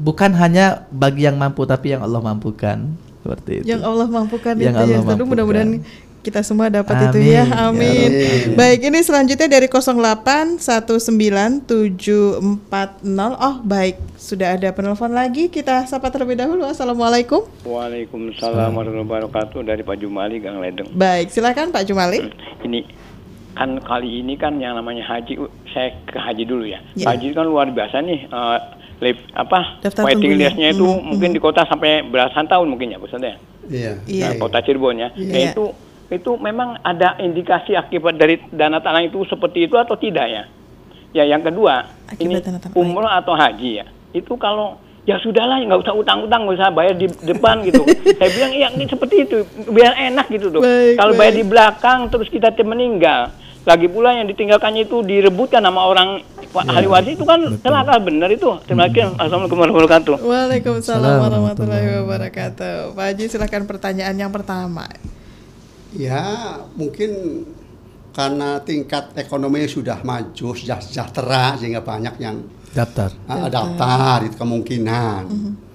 Speaker 3: bukan hanya bagi yang mampu, tapi yang Allah mampukan seperti itu.
Speaker 1: Yang Allah mampukan yang itu Allah ya. Mudah-mudahan kita semua dapat Amin. itu ya. Amin. Ya Baik, ini selanjutnya dari 0819740. Oh, baik. Sudah ada penelpon lagi. Kita sapa terlebih dahulu. Assalamualaikum.
Speaker 10: Waalaikumsalam warahmatullahi wabarakatuh dari Pak Jumali Gang Ledeng.
Speaker 1: Baik, silakan Pak Jumali. Hmm,
Speaker 10: ini kan kali ini kan yang namanya haji saya ke haji dulu ya. ya. Haji kan luar biasa nih. Uh, lip, apa Daftar waiting listnya itu hmm, mungkin hmm. di kota sampai belasan tahun mungkin ya, Ustaz ya.
Speaker 2: Iya.
Speaker 10: Nah, iya. kota Cirebon ya. Iya. Nah, itu itu memang ada indikasi akibat dari dana tanah itu seperti itu atau tidak ya? Ya yang kedua akibat ini umroh atau haji ya? Itu kalau ya sudahlah nggak usah utang-utang nggak usah bayar di depan gitu. Saya bilang iya ini seperti itu biar enak gitu dok kalau bayar di belakang terus kita meninggal. Lagi pula yang ditinggalkannya itu direbutkan sama orang ya, ahli waris itu kan celaka benar itu. Terima kasih assalamualaikum warahmatullahi wabarakatuh.
Speaker 1: Waalaikumsalam warahmatullahi wabarakatuh. Pak Haji silahkan pertanyaan yang pertama
Speaker 2: ya mungkin karena tingkat ekonominya sudah maju sejahtera sehingga banyak yang
Speaker 3: daftar
Speaker 2: uh, daftar itu kemungkinan mm -hmm.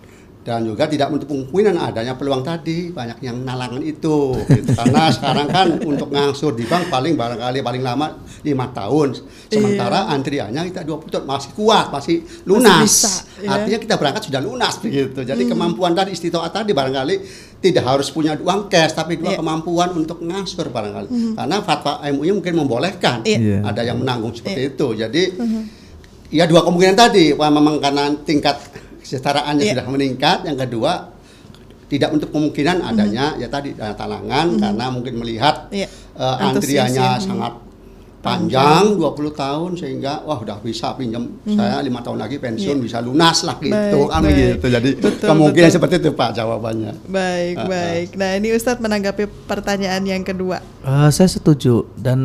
Speaker 2: Dan juga tidak untuk kemungkinan adanya peluang tadi banyak yang nalangan itu gitu. karena sekarang kan untuk ngangsur di bank paling barangkali paling lama lima tahun sementara iya. antriannya kita 20 tahun masih kuat masih lunas masih bisa, ya? artinya kita berangkat sudah lunas begitu jadi mm. kemampuan tadi istitoat tadi barangkali tidak harus punya uang cash tapi dua yeah. kemampuan untuk ngangsur barangkali mm -hmm. karena fatwa MUI mungkin membolehkan yeah. ada yang menanggung seperti yeah. itu jadi mm -hmm ya dua kemungkinan tadi memang karena tingkat kesetaraannya yeah. sudah meningkat yang kedua tidak untuk kemungkinan adanya mm -hmm. ya tadi dana talangan mm -hmm. karena mungkin melihat yeah. uh, antriannya sangat panjang 20 tahun sehingga wah udah bisa pinjam hmm. saya lima tahun lagi pensiun yeah. bisa lunas lah gitu kan baik. gitu jadi betul, kemungkinan betul. seperti itu pak jawabannya
Speaker 1: baik uh, baik nah ini Ustadz menanggapi pertanyaan yang kedua
Speaker 3: uh, saya setuju dan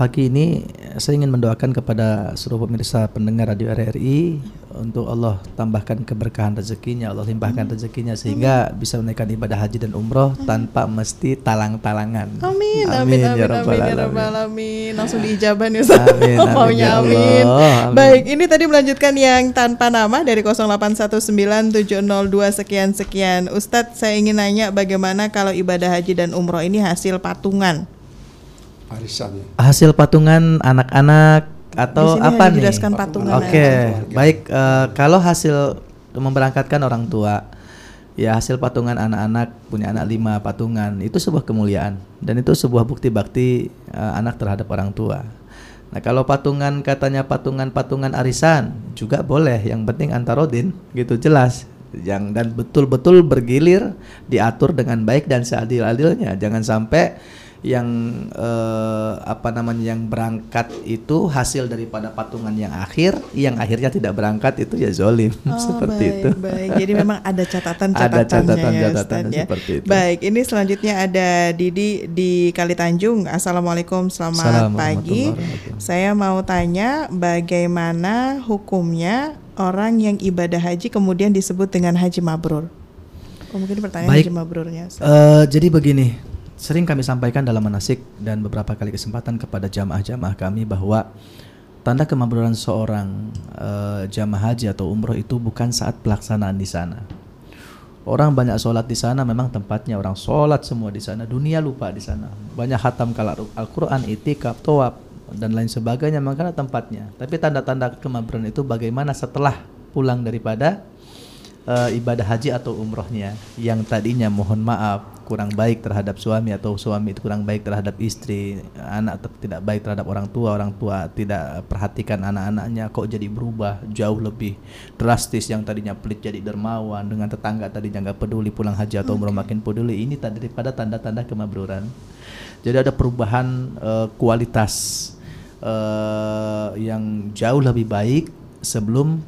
Speaker 3: pagi ini saya ingin mendoakan kepada seluruh pemirsa pendengar radio RRI untuk Allah tambahkan keberkahan rezekinya, Allah limpahkan hmm. rezekinya sehingga hmm. bisa menaikkan ibadah haji dan umroh hmm. tanpa mesti talang-talangan.
Speaker 1: Amin, amin, amin, amin, ya rabbal amin, ya rabbal alamin. Langsung diijabah nih Ustaz. Amin, amin, Maunya ya amin. amin. Baik, ini tadi melanjutkan yang tanpa nama dari 08197002 sekian sekian. Ustadz, saya ingin nanya bagaimana kalau ibadah haji dan umroh ini hasil patungan?
Speaker 2: arisan ya.
Speaker 3: Hasil patungan anak-anak atau apa nih?
Speaker 1: patungan.
Speaker 3: Oke, okay. baik uh, kalau hasil memberangkatkan orang tua ya hasil patungan anak-anak punya anak lima patungan itu sebuah kemuliaan dan itu sebuah bukti bakti uh, anak terhadap orang tua. Nah kalau patungan katanya patungan-patungan arisan juga boleh, yang penting antarodin gitu jelas yang dan betul-betul bergilir diatur dengan baik dan seadil-adilnya jangan sampai yang eh, apa namanya yang berangkat itu hasil daripada patungan yang akhir yang akhirnya tidak berangkat itu ya zolim.
Speaker 1: Oh, seperti baik, itu. baik. Jadi memang ada catatan catatannya ada catatan ya, catatan ya. seperti itu. Baik ini selanjutnya ada Didi di Kali Tanjung assalamualaikum selamat pagi. saya mau tanya bagaimana hukumnya orang yang ibadah haji kemudian disebut dengan haji mabrur? Oh, mungkin pertanyaan baik, haji mabrurnya
Speaker 3: uh, jadi begini Sering kami sampaikan dalam manasik dan beberapa kali kesempatan kepada jamaah-jamaah kami bahwa tanda kemabruran seorang uh, jamaah haji atau umroh itu bukan saat pelaksanaan di sana. Orang banyak sholat di sana memang tempatnya orang sholat semua di sana. Dunia lupa di sana. Banyak hatam kalau Al-Quran itikaf tawaf dan lain sebagainya. Makanya tempatnya. Tapi tanda-tanda kemabruran itu bagaimana setelah pulang daripada uh, ibadah haji atau umrohnya. Yang tadinya mohon maaf kurang baik terhadap suami atau suami itu kurang baik terhadap istri, anak tidak baik terhadap orang tua, orang tua tidak perhatikan anak-anaknya kok jadi berubah jauh lebih drastis yang tadinya pelit jadi dermawan dengan tetangga tadinya nggak peduli pulang haji atau umroh makin peduli ini tadi daripada tanda-tanda kemabruran. Jadi ada perubahan uh, kualitas uh, yang jauh lebih baik sebelum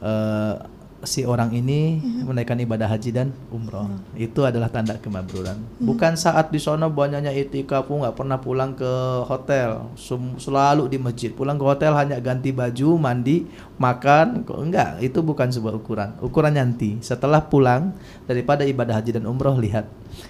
Speaker 3: uh, si orang ini mm-hmm. menaikkan ibadah haji dan umroh. Mm-hmm. Itu adalah tanda kemabruran. Mm-hmm. Bukan saat di sana banyaknya itikaf, nggak pernah pulang ke hotel, selalu di masjid. Pulang ke hotel hanya ganti baju, mandi, makan, kok enggak. Itu bukan sebuah ukuran. Ukuran nanti setelah pulang daripada ibadah haji dan umroh lihat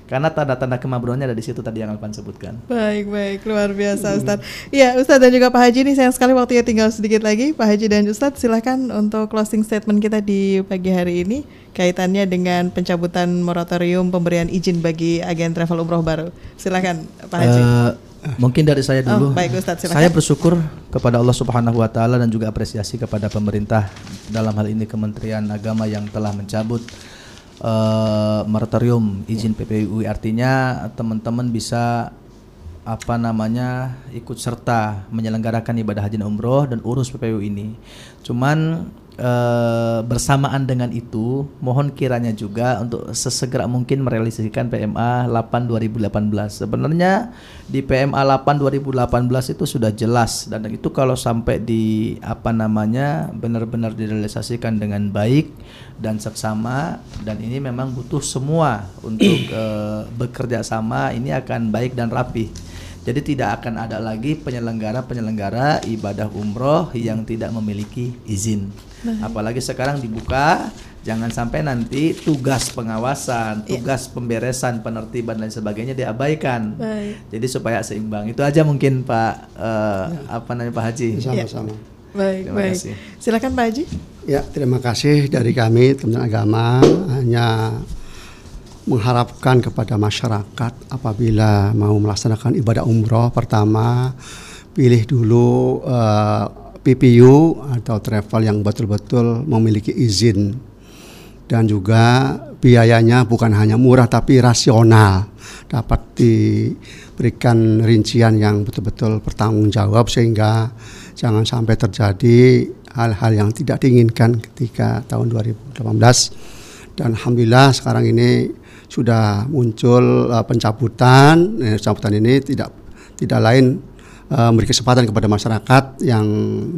Speaker 3: karena tanda-tanda kemabruannya ada di situ tadi yang Alpan sebutkan.
Speaker 1: Baik, baik, luar biasa Ustadz. Iya, Ustadz dan juga Pak Haji ini sayang sekali waktunya tinggal sedikit lagi. Pak Haji dan Ustadz silahkan untuk closing statement kita di pagi hari ini kaitannya dengan pencabutan moratorium pemberian izin bagi agen travel umroh baru. Silahkan Pak Haji. Uh,
Speaker 3: Mungkin dari saya dulu. Oh, baik Ustadz, Saya bersyukur kepada Allah Subhanahu wa taala dan juga apresiasi kepada pemerintah dalam hal ini Kementerian Agama yang telah mencabut uh, moratorium izin PPUI artinya teman-teman bisa apa namanya ikut serta menyelenggarakan ibadah haji dan umroh dan urus PPU ini. Cuman uh, bersamaan dengan itu, mohon kiranya juga untuk sesegera mungkin merealisasikan PMA 8 2018. Sebenarnya di PMA 8 2018 itu sudah jelas dan itu kalau sampai di apa namanya benar-benar direalisasikan dengan baik dan seksama dan ini memang butuh semua untuk uh, bekerja sama ini akan baik dan rapi. Jadi tidak akan ada lagi penyelenggara-penyelenggara ibadah umroh yang tidak memiliki izin. Baik. Apalagi sekarang dibuka, jangan sampai nanti tugas pengawasan, iya. tugas yeah. pemberesan, penertiban dan sebagainya diabaikan. Baik. Jadi supaya seimbang. Itu aja mungkin Pak uh, ya. apa namanya Pak Haji.
Speaker 2: Sama-sama.
Speaker 1: Ya. Baik, terima baik. Kasih. Silakan Pak Haji.
Speaker 2: Ya, terima kasih dari kami teman agama hanya mengharapkan kepada masyarakat apabila mau melaksanakan ibadah umroh pertama pilih dulu uh, PPU atau travel yang betul-betul memiliki izin dan juga biayanya bukan hanya murah tapi rasional dapat diberikan rincian yang betul-betul bertanggung jawab sehingga jangan sampai terjadi hal-hal yang tidak diinginkan ketika tahun 2018 dan alhamdulillah sekarang ini sudah muncul uh, pencabutan. Eh, pencabutan ini tidak tidak lain uh, memberi kesempatan kepada masyarakat yang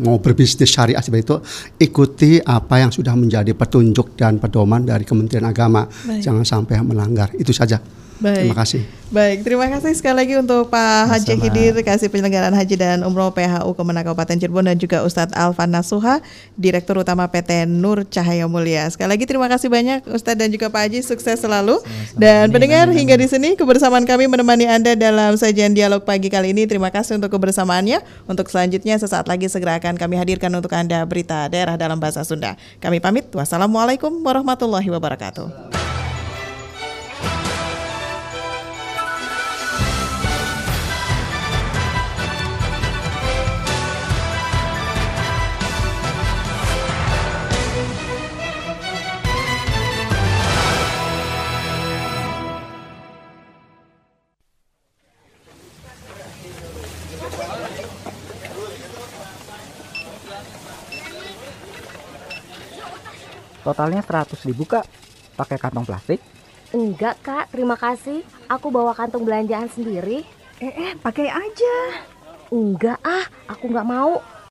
Speaker 2: mau berbisnis syariah seperti itu ikuti apa yang sudah menjadi petunjuk dan pedoman dari Kementerian Agama. Baik. Jangan sampai melanggar. Itu saja.
Speaker 1: Baik.
Speaker 2: Terima kasih.
Speaker 1: Baik, terima kasih sekali lagi untuk Pak Haji. Hidir, kasih penyelenggaraan haji dan umroh PHU Kemenang Kabupaten Cirebon dan juga Ustadz Alvan Nasuha, Direktur Utama PT Nur Cahaya Mulia. Sekali lagi terima kasih banyak Ustadz dan juga Pak Haji, sukses selalu. Sama-sama. Dan pendengar hingga di sini kebersamaan kami menemani Anda dalam sajian dialog pagi kali ini. Terima kasih untuk kebersamaannya. Untuk selanjutnya sesaat lagi segera akan kami hadirkan untuk Anda berita daerah dalam bahasa Sunda. Kami pamit. Wassalamualaikum warahmatullahi wabarakatuh.
Speaker 11: Totalnya 100 ribu kak. Pakai kantong plastik?
Speaker 12: Enggak kak, terima kasih. Aku bawa kantong belanjaan sendiri.
Speaker 13: Eh, eh, pakai aja.
Speaker 12: Enggak ah, aku nggak mau.